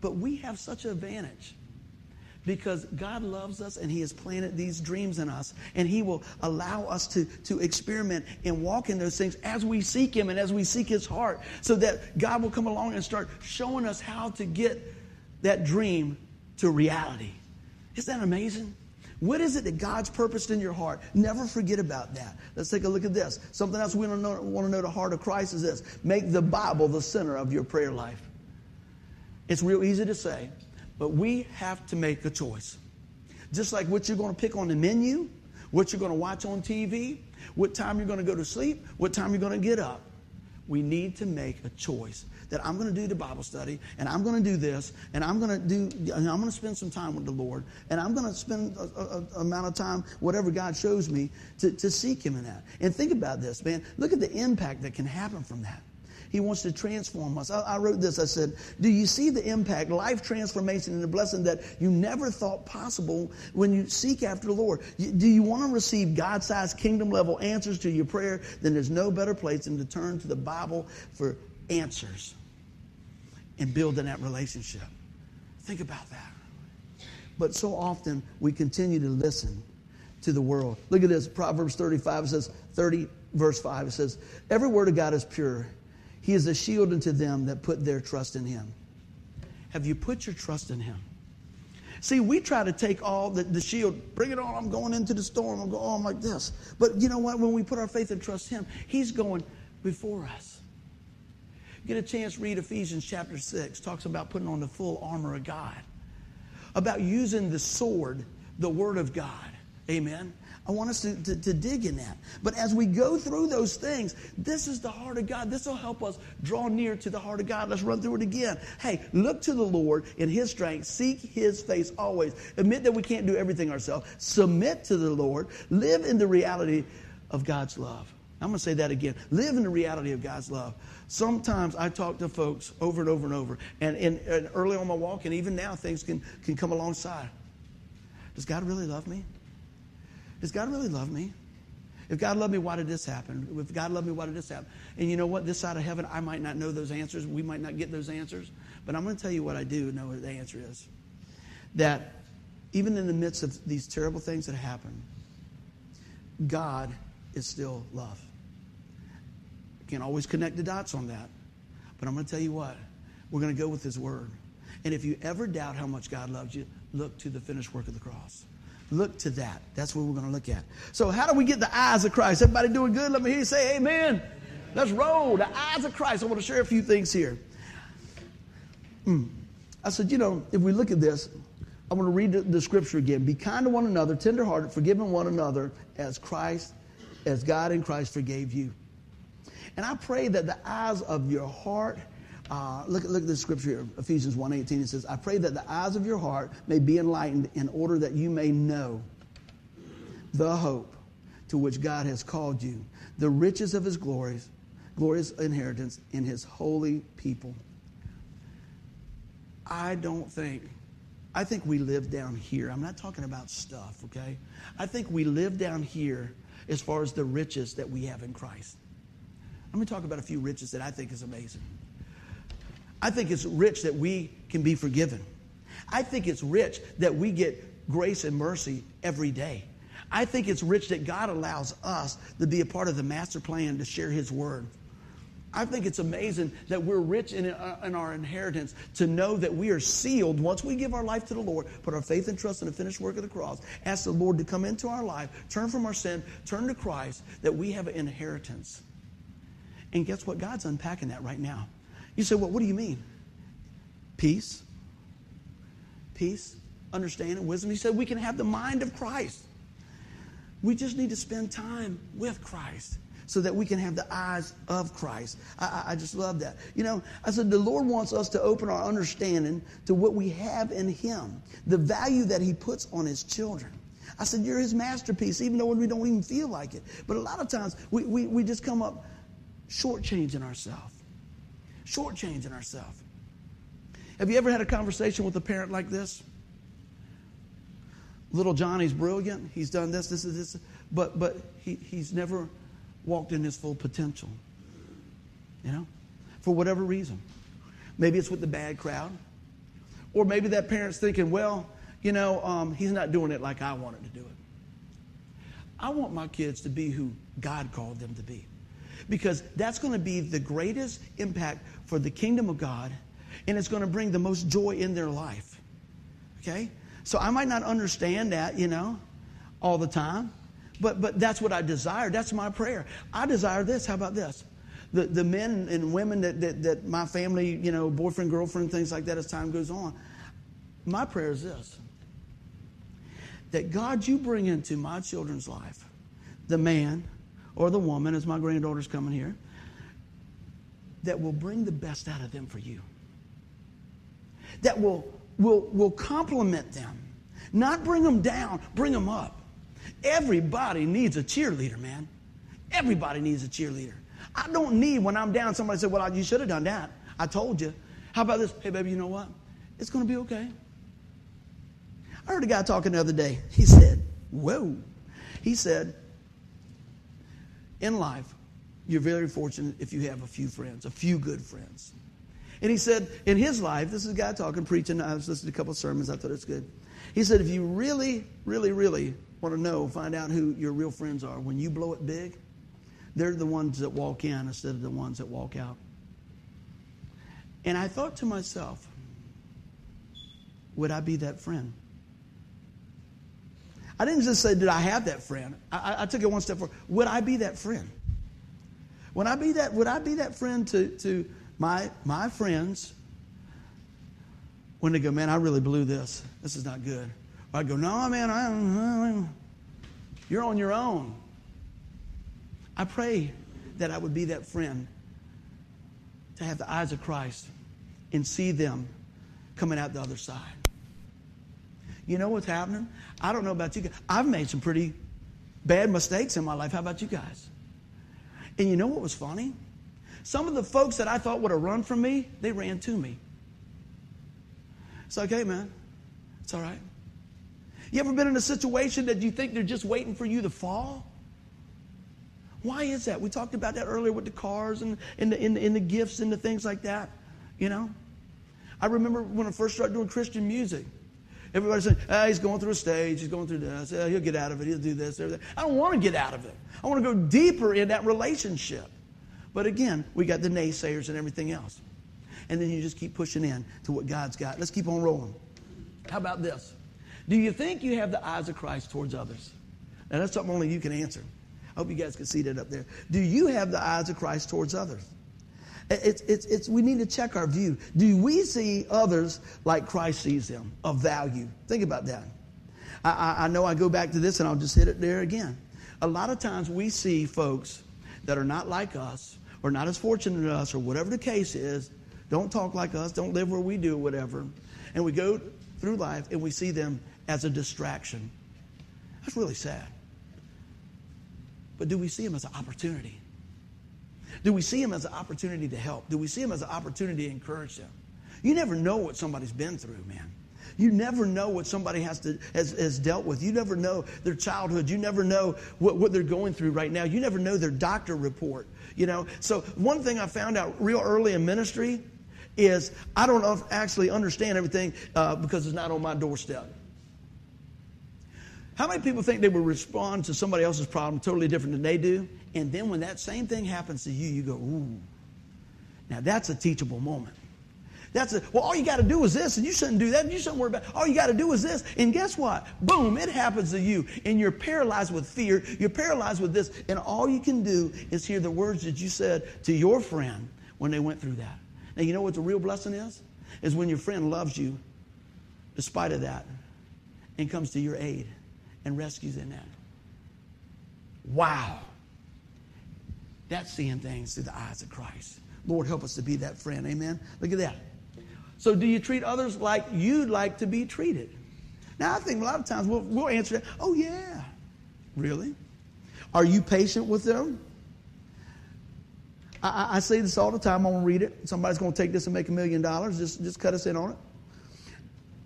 But we have such an advantage because God loves us and He has planted these dreams in us. And He will allow us to, to experiment and walk in those things as we seek Him and as we seek His heart, so that God will come along and start showing us how to get that dream to reality. Isn't that amazing? What is it that God's purposed in your heart? Never forget about that. Let's take a look at this. Something else we want to know, want to know the heart of Christ is this make the Bible the center of your prayer life. It's real easy to say, but we have to make a choice. Just like what you're going to pick on the menu, what you're going to watch on TV, what time you're going to go to sleep, what time you're going to get up. We need to make a choice that I'm going to do the Bible study and I'm going to do this and I'm going to do, I'm going to spend some time with the Lord and I'm going to spend a, amount of time, whatever God shows me, to, to seek Him in that. And think about this, man. Look at the impact that can happen from that. He wants to transform us. I, I, wrote this. I said, Do you see the impact, life transformation, and the blessing that you never thought possible when you seek after the Lord? Do you want to receive God sized kingdom level answers to your prayer? Then there's no better place than to turn to the Bible for answers and building that relationship. Think about that. But so often we continue to listen to the world. Look at this Proverbs 35 says, 30 verse 5 it says, Every word of God is pure he is a shield unto them that put their trust in him. Have you put your trust in him? See, we try to take all the, the shield, bring it on, I'm going into the storm, I'm going on oh, like this. But you know what? When we put our faith and trust him, he's going before us. Get a chance, read Ephesians chapter 6, talks about putting on the full armor of God, about using the sword, the word of God. Amen. I want us to, to, to, dig in that. But as we go through those things, this is the heart of God. This will help us draw near to the heart of God. Let's run through it again. Hey, look to the Lord in His strength. Seek His face always. Admit that we can't do everything ourselves. Submit to the Lord. Live in the reality of God's love. I'm going to say that again. Live in the reality of God's love. Sometimes I talk to folks over and over and over, and, and, and early on my walk, and even now, things can, can come alongside. Does God really love me? Does God really love me? If God loved me, why did this happen? If God loved me, why did this happen? And you know what? This side of heaven, I might not know those answers. We might not get those answers. But I'm going to tell you what I do know what the answer is. That even in the midst of these terrible things that happen, God is still love. Can't always connect the dots on that. But I'm going to tell you what, we're going to go with His Word. And if you ever doubt how much God loves you, look to the finished work of the cross. Look to that. That's what we're going to look at. So, how do we get the eyes of Christ? Everybody doing good? Let me hear you say amen. Let's roll. The eyes of Christ. I want to share a few things here. Mm. I said, you know, if we look at this, I want to read the, the scripture again. Be kind to one another, tenderhearted, forgiving one another as Christ, as God in Christ forgave you. And I pray that the eyes of your heart uh, look, look at this scripture here, Ephesians 1.18. It says, I pray that the eyes of your heart may be enlightened in order that you may know the hope to which God has called you, the riches of his glories, glorious inheritance in his holy people. I don't think, I think we live down here. I'm not talking about stuff, okay? I think we live down here as far as the riches that we have in Christ. Let me talk about a few riches that I think is amazing. I think it's rich that we can be forgiven. I think it's rich that we get grace and mercy every day. I think it's rich that God allows us to be a part of the master plan to share His word. I think it's amazing that we're rich in, uh, in, our inheritance to know that we are sealed once we give our life to the Lord, put our faith and trust in the finished work of the cross, ask the Lord to come into our life, turn from our sin, turn to Christ, that we have an inheritance. And guess what? God's unpacking that right now. You say, well, what do you mean? Peace, peace, understanding, wisdom. He said we can have the mind of Christ. We just need to spend time with Christ so that we can have the eyes of Christ. I, I, just love that. You know, I said the Lord wants us to open our understanding to what we have in Him, the value that He puts on His children. I said, You're His masterpiece, even though we don't even feel like it. But a lot of times we, we, we just come up shortchanging ourselves shortchanging ourselves. Have you ever had a conversation with a parent like this? Little Johnny's brilliant. He's done this, this, this, but but he, he's never walked in his full potential. You know, for whatever reason. Maybe it's with the bad crowd, or maybe that parent's thinking, well, you know, um, he's not doing it like I wanted to do it. I want my kids to be who God called them to be because that's going to be the greatest impact for the kingdom of God and it's going to bring the most joy in their life. Okay? So I might not understand that, you know, all the time, but, but that's what I desire. That's my prayer. I desire this. How about this? The, the men and women that, that, that my family, you know, boyfriend, girlfriend, things like that as time goes on, my prayer is this that God, you bring into my children's life the man or the woman, as my granddaughter's coming here, that will bring the best out of them for you. That will, will, will compliment them. Not bring them down, bring them up. Everybody needs a cheerleader, man. Everybody needs a cheerleader. I don't need when I'm down, somebody said, Well, you should have done that. I told you. How about this? Hey, baby, you know what? It's going to be okay. I heard a guy talking the other day. He said, Whoa. He said, In life, you're very fortunate if you have a few friends, a few good friends. And he said, in his life, this is a guy talking, preaching. I was listening to a couple of sermons. I thought it's good. He said, if you really, really, really want to know, find out who your real friends are, when you blow it big, they're the ones that walk in instead of the ones that walk out. And I thought to myself, would I be that friend? I didn't just say, did I have that friend? I, I took it one step further. Would I be that friend? Would I be that, would I be that friend to, to my, my friends when they go, man, I really blew this. This is not good. Or I'd go, no, man, I, You're on your own. I pray that I would be that friend to have the eyes of Christ and see them coming out the other side. You know what's happening? I don't know about you guys. I've made some pretty bad mistakes in my life. How about you guys? And you know what was funny? Some of the folks that I thought would have run from me, they ran to me. It's hey, man, it's all right. You ever been in a situation that you think they're just waiting for you to fall? Why is that? We talked about that earlier with the cars and, and, the, and, the, and the gifts and the things like that. You know? I remember when I first started doing Christian music. Everybody saying, ah, he's going through a stage, he's going through this, ah, he'll get out of it, he'll do this, everything. I don't want to get out of it. I want to go deeper in that relationship. But again, we got the naysayers and everything else. And then you just keep pushing in to what God's got. Let's keep on rolling. How about this? Do you think you have the eyes of Christ towards others? Now, that's something only you can answer. I hope you guys can see that up there. Do you have the eyes of Christ towards others? It's, it's, it's, we need to check our view. Do we see others like Christ sees them, of value? Think about that. I, I, I know I go back to this and I'll just hit it there again. A lot of times we see folks that are not like us or not as fortunate as us or whatever the case is, don't talk like us, don't live where we do, whatever. And we go through life and we see them as a distraction. That's really sad. But do we see them as an opportunity? Do we see them as an opportunity to help? Do we see them as an opportunity to encourage them? You never know what somebody's been through, man. You never know what somebody has, to, has, has dealt with. You never know their childhood. You never know what, what they're going through right now. You never know their doctor report. You know, so one thing I found out real early in ministry is I don't actually understand everything uh, because it's not on my doorstep. How many people think they will respond to somebody else's problem totally different than they do? And then when that same thing happens to you, you go, ooh. Now that's a teachable moment. That's a, well, all you got to do is this, and you shouldn't do that, and you shouldn't worry about it. All you got to do is this. And guess what? Boom, it happens to you. And you're paralyzed with fear. You're paralyzed with this. And all you can do is hear the words that you said to your friend when they went through that. Now, you know what the real blessing is? Is when your friend loves you despite of that and comes to your aid and rescues in that. Wow. That's seeing things through the eyes of Christ. Lord, help us to be that friend. Amen. Look at that. So, do you treat others like you'd like to be treated? Now, I think a lot of times we'll, we'll answer that, oh, yeah. Really? Are you patient with them? I, I say this all the time. I'm going to read it. Somebody's going to take this and make a million dollars. Just, just cut us in on it.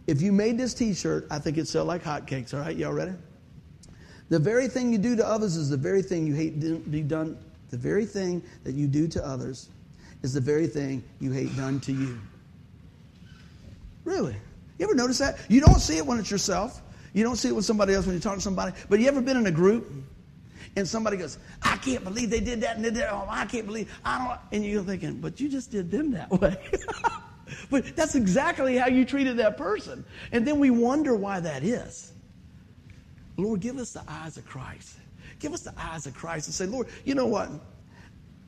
If you made this t shirt, I think it'd sell like hotcakes. All right, y'all ready? The very thing you do to others is the very thing you hate to be done. The very thing that you do to others is the very thing you hate done to you. Really? You ever notice that? You don't see it when it's yourself. You don't see it with somebody else when you talk to somebody. But you ever been in a group and somebody goes, I can't believe they did that and they did that. Oh, I can't believe I don't and you're thinking, but you just did them that way. but that's exactly how you treated that person. And then we wonder why that is. Lord, give us the eyes of Christ. Give us the eyes of Christ and say, Lord, you know what?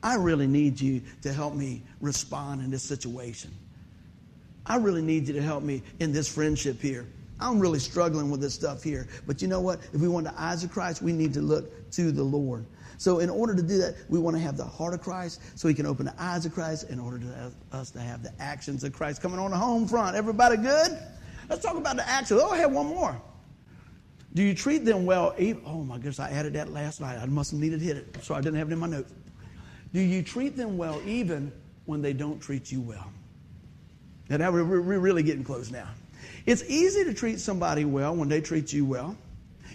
I really need you to help me respond in this situation. I really need you to help me in this friendship here. I'm really struggling with this stuff here. But you know what? If we want the eyes of Christ, we need to look to the Lord. So, in order to do that, we want to have the heart of Christ so He can open the eyes of Christ in order to us to have the actions of Christ coming on the home front. Everybody good? Let's talk about the actions. Oh, I have one more. Do you treat them well? Even, oh my goodness, I added that last night. I must have needed hit it. So I didn't have it in my notes. Do you treat them well even when they don't treat you well? Now, now we're, we're really getting close now. It's easy to treat somebody well when they treat you well.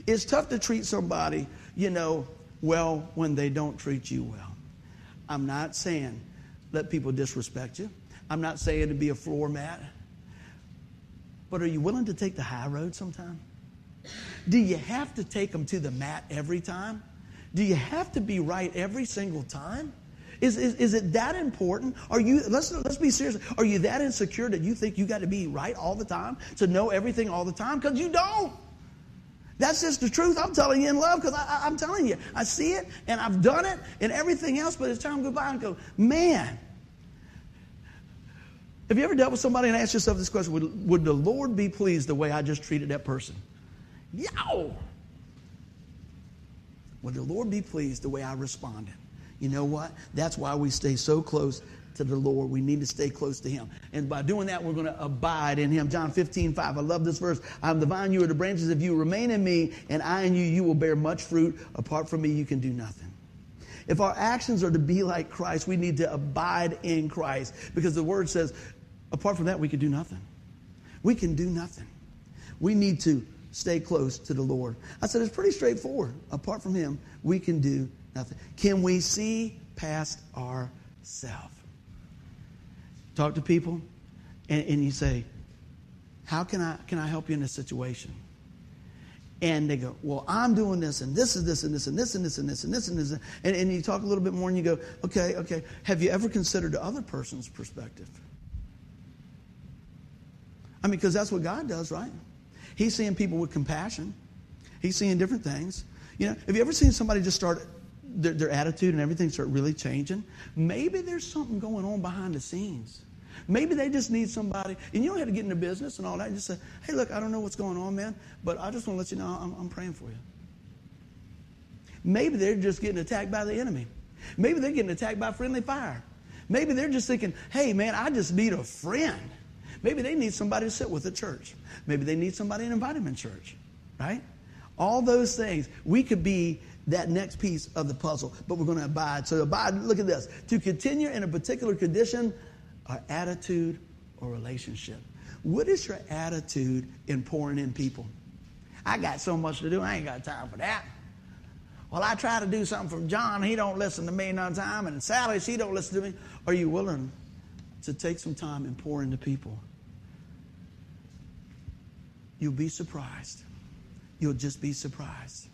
It's tough to treat somebody, you know, well when they don't treat you well. I'm not saying let people disrespect you. I'm not saying to be a floor mat. But are you willing to take the high road sometime? Do you have to take them to the mat every time? Do you have to be right every single time? Is, is, is it that important? Are you, let's, let's be serious. Are you that insecure that you think you got to be right all the time, to know everything all the time? Because you don't. That's just the truth. I'm telling you in love because I'm telling you, I see it and I've done it and everything else, but it's time to go by and go, man. Have you ever dealt with somebody and asked yourself this question would, would the Lord be pleased the way I just treated that person? Yow! Will the Lord be pleased the way I responded? You know what? That's why we stay so close to the Lord. We need to stay close to Him. And by doing that, we're going to abide in Him. John 15, 5. I love this verse. I'm the vine, you are the branches. If you remain in me and I in you, you will bear much fruit. Apart from me, you can do nothing. If our actions are to be like Christ, we need to abide in Christ because the word says, apart from that, we can do nothing. We can do nothing. We need to stay close to the Lord. I said, it's pretty straightforward. Apart from Him, we can do nothing. Can we see past ourselves? Talk to people, and, and you say, How can I, can I help you in this situation? And they go, Well, I'm doing this, and this is this, and this, and this, and this, and this, and this, and this. And, and you talk a little bit more, and you go, Okay, okay. Have you ever considered the other person's perspective? I mean, because that's what God does, right? He's seeing people with compassion, He's seeing different things. You know, have you ever seen somebody just start their, their, attitude and everything start really changing? Maybe there's something going on behind the scenes. Maybe they just need somebody, and you don't have to get into business and all that. just say, hey, look, I don't know what's going on, man, but I just want to let you know I'm, I'm praying for you. Maybe they're just getting attacked by the enemy. Maybe they're getting attacked by friendly fire. Maybe they're just thinking, hey, man, I just need a friend. Maybe they need somebody to sit with at church. Maybe they need somebody to invite them in church, right? All those things. We could be that next piece of the puzzle, but we're going to abide. So, abide, look at this. To continue in a particular condition our attitude or relationship. What is your attitude in pouring in people? I got so much to do, I ain't got time for that. Well, I try to do something from John, he don't listen to me none time, and Sally, she don't listen to me. Are you willing to take some time and pour into people? You'll be surprised. You'll just be surprised.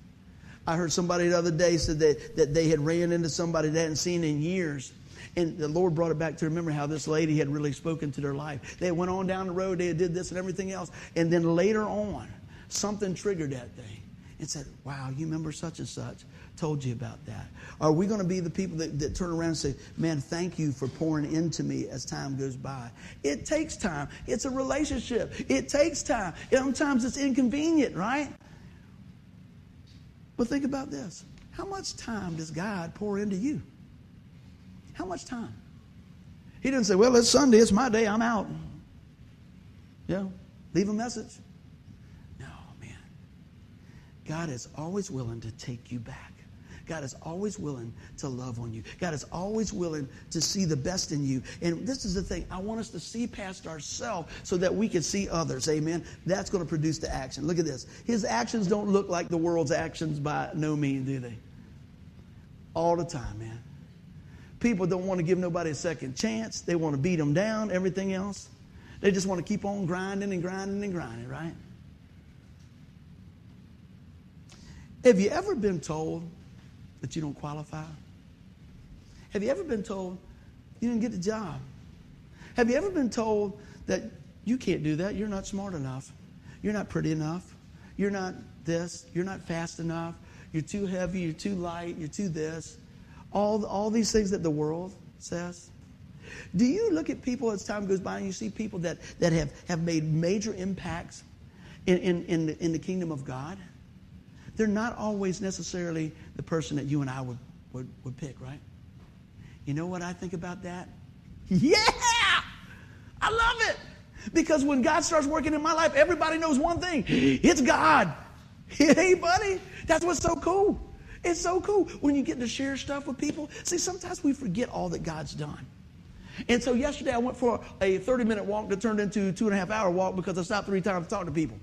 I heard somebody the other day said that, that they had ran into somebody they hadn't seen in years and the Lord brought it back to remember how this lady had really spoken to their life. They went on down the road, they did this and everything else. And then later on, something triggered that thing and said, Wow, you remember such and such? Told you about that. Are we going to be the people that, that turn around and say, Man, thank you for pouring into me as time goes by? It takes time. It's a relationship. It takes time. Sometimes it's inconvenient, right? But think about this. How much time does God pour into you? How much time? He didn't say, Well, it's Sunday, it's my day, I'm out. Know, leave a message. No, man. God is always willing to take you back. God is always willing to love on you. God is always willing to see the best in you. And this is the thing I want us to see past ourselves so that we can see others. Amen. That's going to produce the action. Look at this. His actions don't look like the world's actions by no means, do they? All the time, man. People don't want to give nobody a second chance. They want to beat them down, everything else. They just want to keep on grinding and grinding and grinding, right? Have you ever been told that you don't qualify? Have you ever been told you didn't get the job? Have you ever been told that you can't do that? You're not smart enough. You're not pretty enough. You're not this. You're not fast enough. You're too heavy. You're too light. You're too this all, all these things that the world says? Do you look at people as time goes by and you see people that, that have, have made major impacts in, in, in, the, in the kingdom of God? They're not always necessarily the person that you and I would, would, would pick, right? You know what I think about that? Yeah! I love it! Because when God starts working in my life, everybody knows one thing it's God. Hey, buddy, that's what's so cool. It's so cool when you get to share stuff with people. See, sometimes we forget all that God's done. And so yesterday I went for a 30 minute walk that turned into a two and a half hour walk because I stopped three times to talk to people.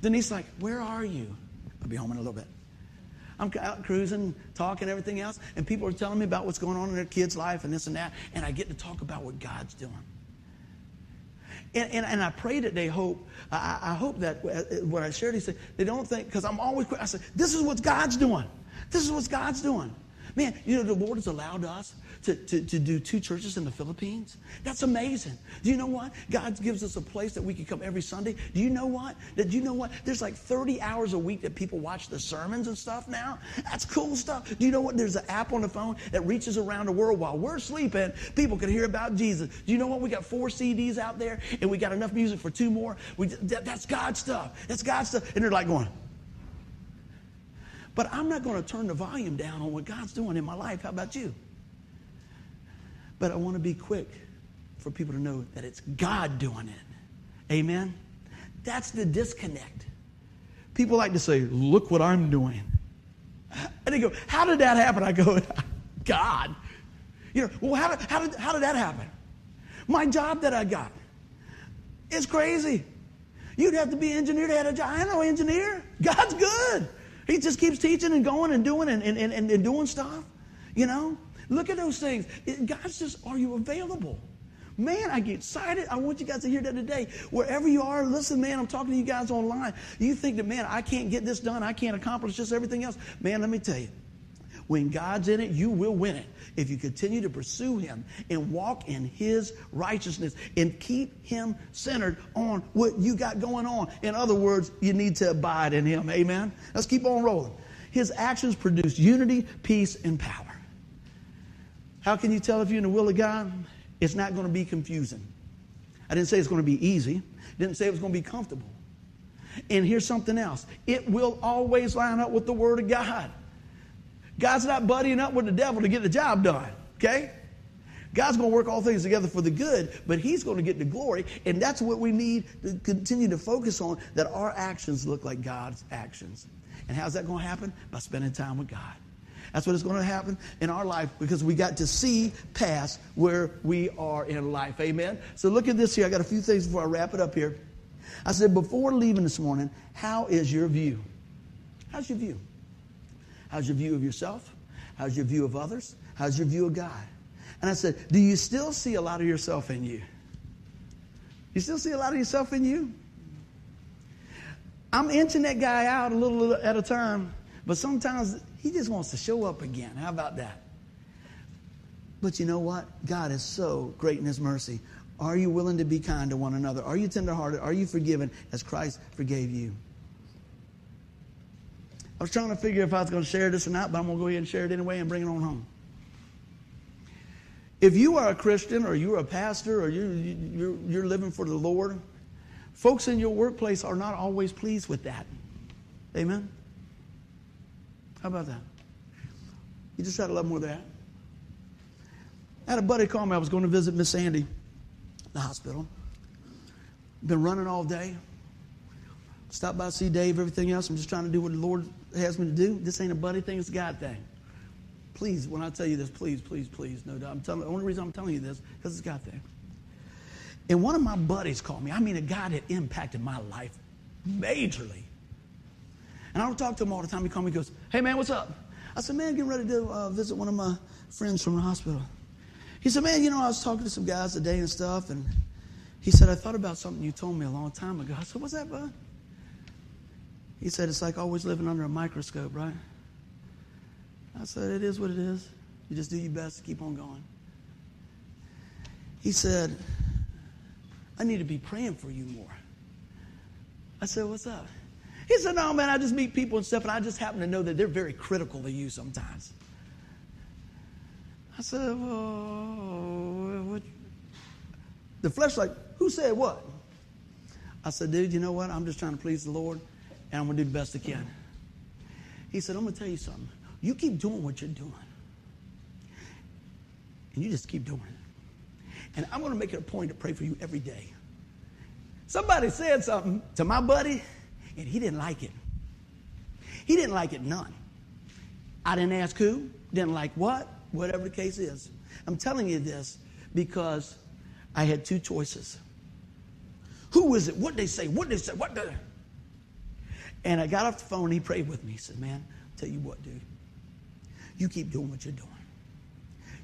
Denise like, where are you? I'll be home in a little bit. I'm out cruising, talking, everything else, and people are telling me about what's going on in their kids' life and this and that, and I get to talk about what God's doing. And, and, and I pray that they hope, I, I hope that uh, what I shared, he said, they don't think, because I'm always, I said, this is what God's doing. This is what God's doing. Man, you know, the Lord has allowed us to, to, to do two churches in the Philippines. That's amazing. Do you know what? God gives us a place that we can come every Sunday. Do you know what? That you know what? There's like 30 hours a week that people watch the sermons and stuff now. That's cool stuff. Do you know what? There's an app on the phone that reaches around the world while we're sleeping. People can hear about Jesus. Do you know what? We got four CDs out there and we got enough music for two more. We, that, that's God stuff. That's God stuff. And they're like going, But I'm not going to turn the volume down on what God's doing in my life. How about you? But I want to be quick for people to know that it's God doing it. Amen? That's the disconnect. People like to say, Look what I'm doing. And they go, How did that happen? I go, God. You know, well, how did, how did, how did that happen? My job that I got is crazy. You'd have to be an engineer to have a job. I no engineer. God's good. He just keeps teaching and going and doing and, and, and, and doing stuff. You know? Look at those things. God's just, are you available? Man, I get excited. I want you guys to hear that today. Wherever you are, listen, man, I'm talking to you guys online. You think that, man, I can't get this done. I can't accomplish just everything else. Man, let me tell you. When God's in it, you will win it. If you continue to pursue Him and walk in His righteousness and keep Him centered on what you got going on. In other words, you need to abide in Him. Amen? Let's keep on rolling. His actions produce unity, peace, and power. How can you tell if you're in the will of God? It's not going to be confusing. I didn't say it's going to be easy. Didn't say it was going to be comfortable. And here's something else. It will always line up with the Word of God. God's not buddying up with the devil to get the job done, okay? God's going to work all things together for the good, but He's going to get the glory. And that's what we need to continue to focus on that our actions look like God's actions. And how's that going to happen? By spending time with God. That's what is going to happen in our life because we got to see past where we are in life. Amen. So look at this here. I got a few things before I wrap it up here. I said, before leaving this morning, how is your view? How's your view? How's your view of yourself? How's your view of others? How's your view of God? And I said, do you still see a lot of yourself in you? You still see a lot of yourself in you? I'm inching that guy out a little at a time, but sometimes he just wants to show up again. How about that? But you know what? God is so great in His mercy. Are you willing to be kind to one another? Are you tenderhearted? Are you forgiven as Christ forgave you? I was trying to figure if I was going to share this or not, but I'm going to go ahead and share it anyway and bring it on home. If you are a Christian or you're a pastor or you're, you're, you're living for the Lord, folks in your workplace are not always pleased with that. Amen? How about that? You just had a lot more of that. I had a buddy call me. I was going to visit Miss Sandy, the hospital. Been running all day. Stop by, see Dave, everything else. I'm just trying to do what the Lord has me to do. This ain't a buddy thing, it's a God thing. Please, when I tell you this, please, please, please, no doubt. I'm telling, the only reason I'm telling you this because it's God thing. And one of my buddies called me. I mean, a guy that impacted my life majorly. And I don't talk to him all the time. He called me, he goes, Hey, man, what's up? I said, Man, getting ready to uh, visit one of my friends from the hospital. He said, Man, you know, I was talking to some guys today and stuff, and he said, I thought about something you told me a long time ago. I said, What's that, bud? He said, It's like always living under a microscope, right? I said, It is what it is. You just do your best to keep on going. He said, I need to be praying for you more. I said, What's up? He said, No, man, I just meet people and stuff, and I just happen to know that they're very critical of you sometimes. I said, Well, what? The flesh, like, who said what? I said, Dude, you know what? I'm just trying to please the Lord, and I'm going to do the best I can. He said, I'm going to tell you something. You keep doing what you're doing, and you just keep doing it. And I'm going to make it a point to pray for you every day. Somebody said something to my buddy and he didn't like it. He didn't like it none. I didn't ask who, didn't like what, whatever the case is. I'm telling you this because I had two choices. Who is it? What they say? What did they say? What the? And I got off the phone and he prayed with me. He said, Man, I'll tell you what, dude. You keep doing what you're doing.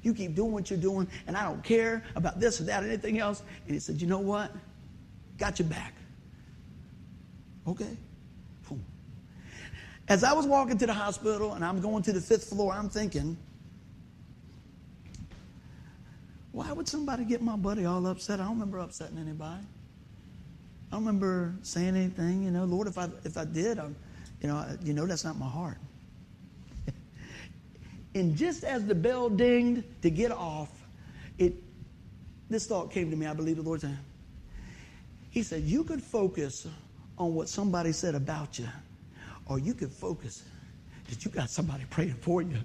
You keep doing what you're doing, and I don't care about this or that or anything else. And he said, You know what? Got your back. Okay. As I was walking to the hospital and I'm going to the fifth floor, I'm thinking, why would somebody get my buddy all upset? I don't remember upsetting anybody. I don't remember saying anything. You know, Lord, if I if I did, I'm, you know, you know that's not my heart. and just as the bell dinged to get off, it this thought came to me. I believe the Lord said. He said, "You could focus on what somebody said about you, or you could focus that you got somebody praying for you.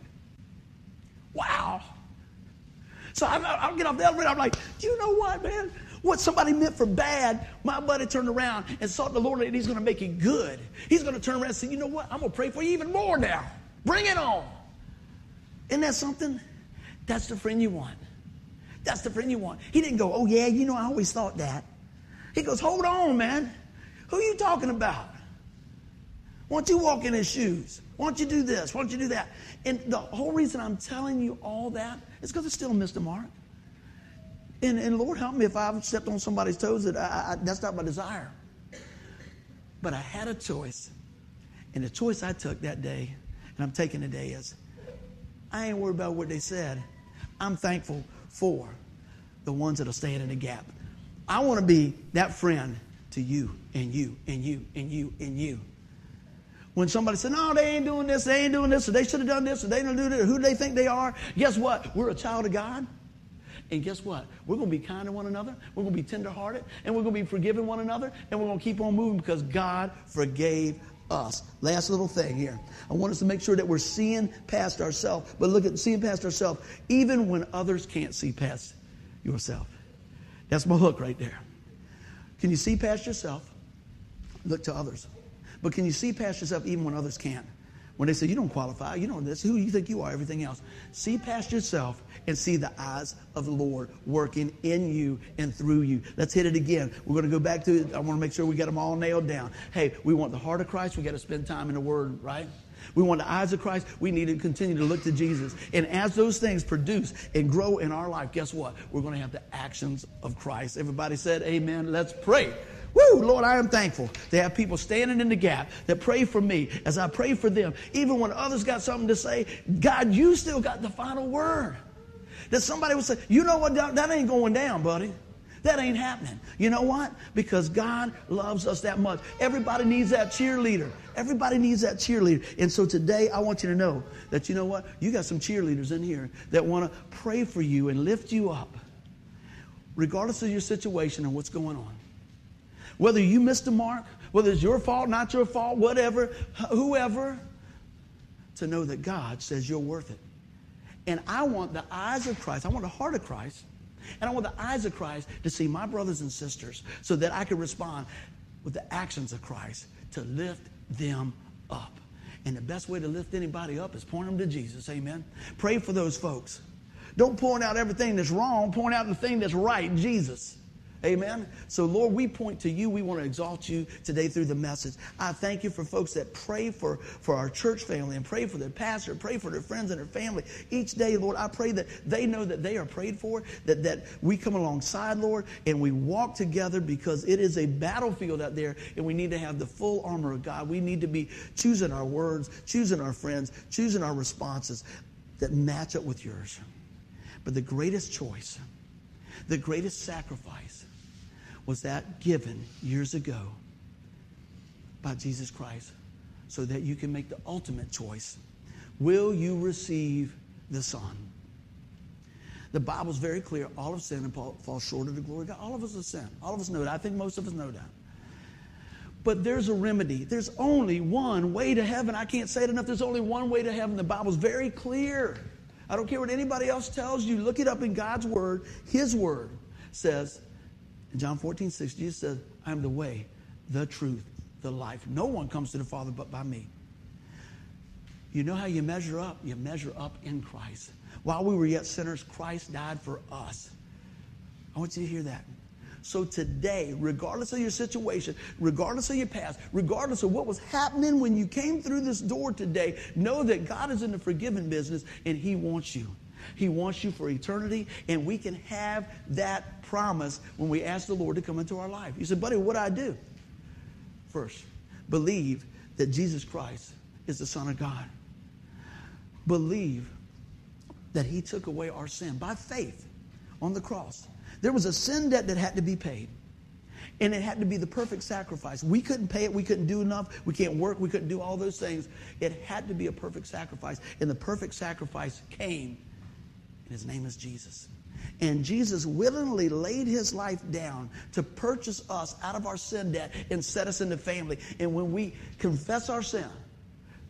Wow. So I, I'll get off the elevator. I'm like, do you know what, man? What somebody meant for bad, my buddy turned around and sought the Lord and he's going to make it good. He's going to turn around and say, you know what? I'm going to pray for you even more now. Bring it on. Isn't that something? That's the friend you want. That's the friend you want. He didn't go, oh, yeah, you know, I always thought that. He goes, hold on, man. Who are you talking about? Why don't you walk in his shoes? Why don't you do this? Why don't you do that? And the whole reason I'm telling you all that is because I still missed the mark. And, and Lord help me if I've stepped on somebody's toes, that I, I, that's not my desire. But I had a choice. And the choice I took that day, and I'm taking today, is I ain't worried about what they said. I'm thankful for the ones that'll stand in the gap. I want to be that friend to you and you and you and you and you. When somebody said, no, they ain't doing this, they ain't doing this, or they should have done this, or they don't do this, who do they think they are? Guess what? We're a child of God. And guess what? We're going to be kind to one another. We're going to be tenderhearted. And we're going to be forgiving one another. And we're going to keep on moving because God forgave us. Last little thing here. I want us to make sure that we're seeing past ourselves. But look at seeing past ourselves, even when others can't see past yourself. That's my hook right there. Can you see past yourself? Look to others. But can you see past yourself even when others can't? When they say, you don't qualify, you don't this, who do you think you are, everything else. See past yourself and see the eyes of the Lord working in you and through you. Let's hit it again. We're going to go back to it. I want to make sure we get them all nailed down. Hey, we want the heart of Christ, we got to spend time in the Word, right? We want the eyes of Christ. We need to continue to look to Jesus. And as those things produce and grow in our life, guess what? We're going to have the actions of Christ. Everybody said, Amen. Let's pray. Woo, Lord, I am thankful to have people standing in the gap that pray for me as I pray for them. Even when others got something to say, God, you still got the final word. That somebody would say, you know what, that ain't going down, buddy. That ain't happening. You know what? Because God loves us that much. Everybody needs that cheerleader. Everybody needs that cheerleader. And so today, I want you to know that you know what? You got some cheerleaders in here that want to pray for you and lift you up, regardless of your situation and what's going on. Whether you missed the mark, whether it's your fault, not your fault, whatever, whoever, to know that God says you're worth it. And I want the eyes of Christ, I want the heart of Christ, and I want the eyes of Christ to see my brothers and sisters so that I can respond with the actions of Christ to lift them up. And the best way to lift anybody up is point them to Jesus. Amen. Pray for those folks. Don't point out everything that's wrong, point out the thing that's right, Jesus. Amen. So, Lord, we point to you. We want to exalt you today through the message. I thank you for folks that pray for, for our church family and pray for their pastor, pray for their friends and their family. Each day, Lord, I pray that they know that they are prayed for, that, that we come alongside, Lord, and we walk together because it is a battlefield out there, and we need to have the full armor of God. We need to be choosing our words, choosing our friends, choosing our responses that match up with yours. But the greatest choice, the greatest sacrifice, was that given years ago by Jesus Christ so that you can make the ultimate choice. Will you receive the Son? The Bible's very clear. All of sin and fall short of the glory of God. All of us have sinned. All of us know that. I think most of us know that. But there's a remedy. There's only one way to heaven. I can't say it enough. There's only one way to heaven. The Bible's very clear. I don't care what anybody else tells you. Look it up in God's Word. His Word says in John 14, 6, Jesus says, I am the way, the truth, the life. No one comes to the Father but by me. You know how you measure up? You measure up in Christ. While we were yet sinners, Christ died for us. I want you to hear that. So today, regardless of your situation, regardless of your past, regardless of what was happening when you came through this door today, know that God is in the forgiving business and He wants you. He wants you for eternity, and we can have that promise when we ask the Lord to come into our life. You said, buddy, what do I do? First, believe that Jesus Christ is the Son of God. Believe that He took away our sin by faith on the cross. There was a sin debt that had to be paid. And it had to be the perfect sacrifice. We couldn't pay it. We couldn't do enough. We can't work. We couldn't do all those things. It had to be a perfect sacrifice. And the perfect sacrifice came and his name is Jesus. And Jesus willingly laid his life down to purchase us out of our sin debt and set us in the family. And when we confess our sin,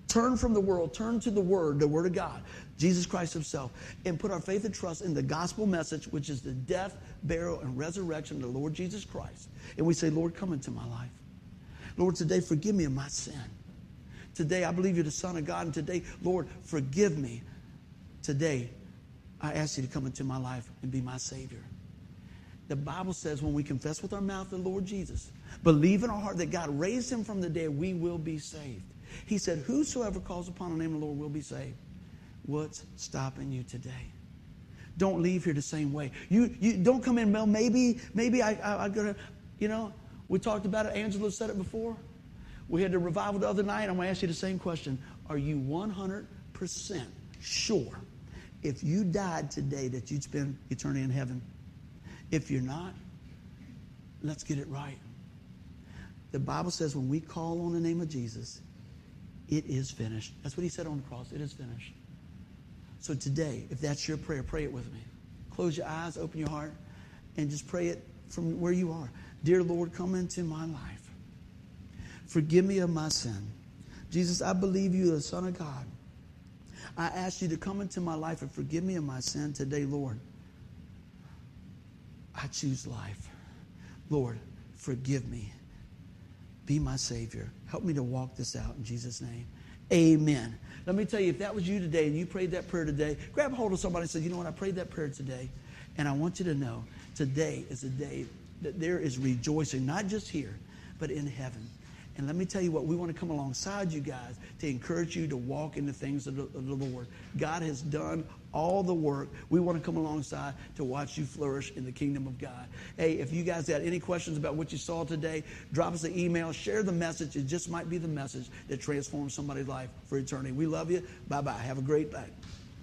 Turn from the world, turn to the Word, the Word of God, Jesus Christ Himself, and put our faith and trust in the gospel message, which is the death, burial, and resurrection of the Lord Jesus Christ. And we say, Lord, come into my life. Lord, today forgive me of my sin. Today I believe you're the Son of God, and today, Lord, forgive me. Today, I ask you to come into my life and be my Savior. The Bible says when we confess with our mouth the Lord Jesus, believe in our heart that God raised him from the dead, we will be saved. He said, Whosoever calls upon the name of the Lord will be saved. What's stopping you today? Don't leave here the same way. You, you don't come in, well, maybe, maybe I, I, going to, you know, we talked about it. Angela said it before. We had the revival the other night. I'm going to ask you the same question. Are you 100% sure if you died today that you'd spend eternity in heaven? If you're not, let's get it right. The Bible says when we call on the name of Jesus, it is finished. That's what he said on the cross. It is finished. So today, if that's your prayer, pray it with me. Close your eyes, open your heart, and just pray it from where you are. Dear Lord, come into my life. Forgive me of my sin. Jesus, I believe you are the Son of God. I ask you to come into my life and forgive me of my sin today, Lord. I choose life. Lord, forgive me. Be my Savior. Help me to walk this out in Jesus' name. Amen. Let me tell you, if that was you today and you prayed that prayer today, grab hold of somebody and say, You know what? I prayed that prayer today. And I want you to know today is a day that there is rejoicing, not just here, but in heaven. And let me tell you what, we want to come alongside you guys to encourage you to walk in the things of the, of the, Lord. God has done all the work. We want to come alongside to watch you flourish in the kingdom of God. Hey, if you guys got any questions about what you saw today, drop us an email, share the message. It just might be the message that transforms somebody's life for eternity. We love you. Bye bye. Have a great day.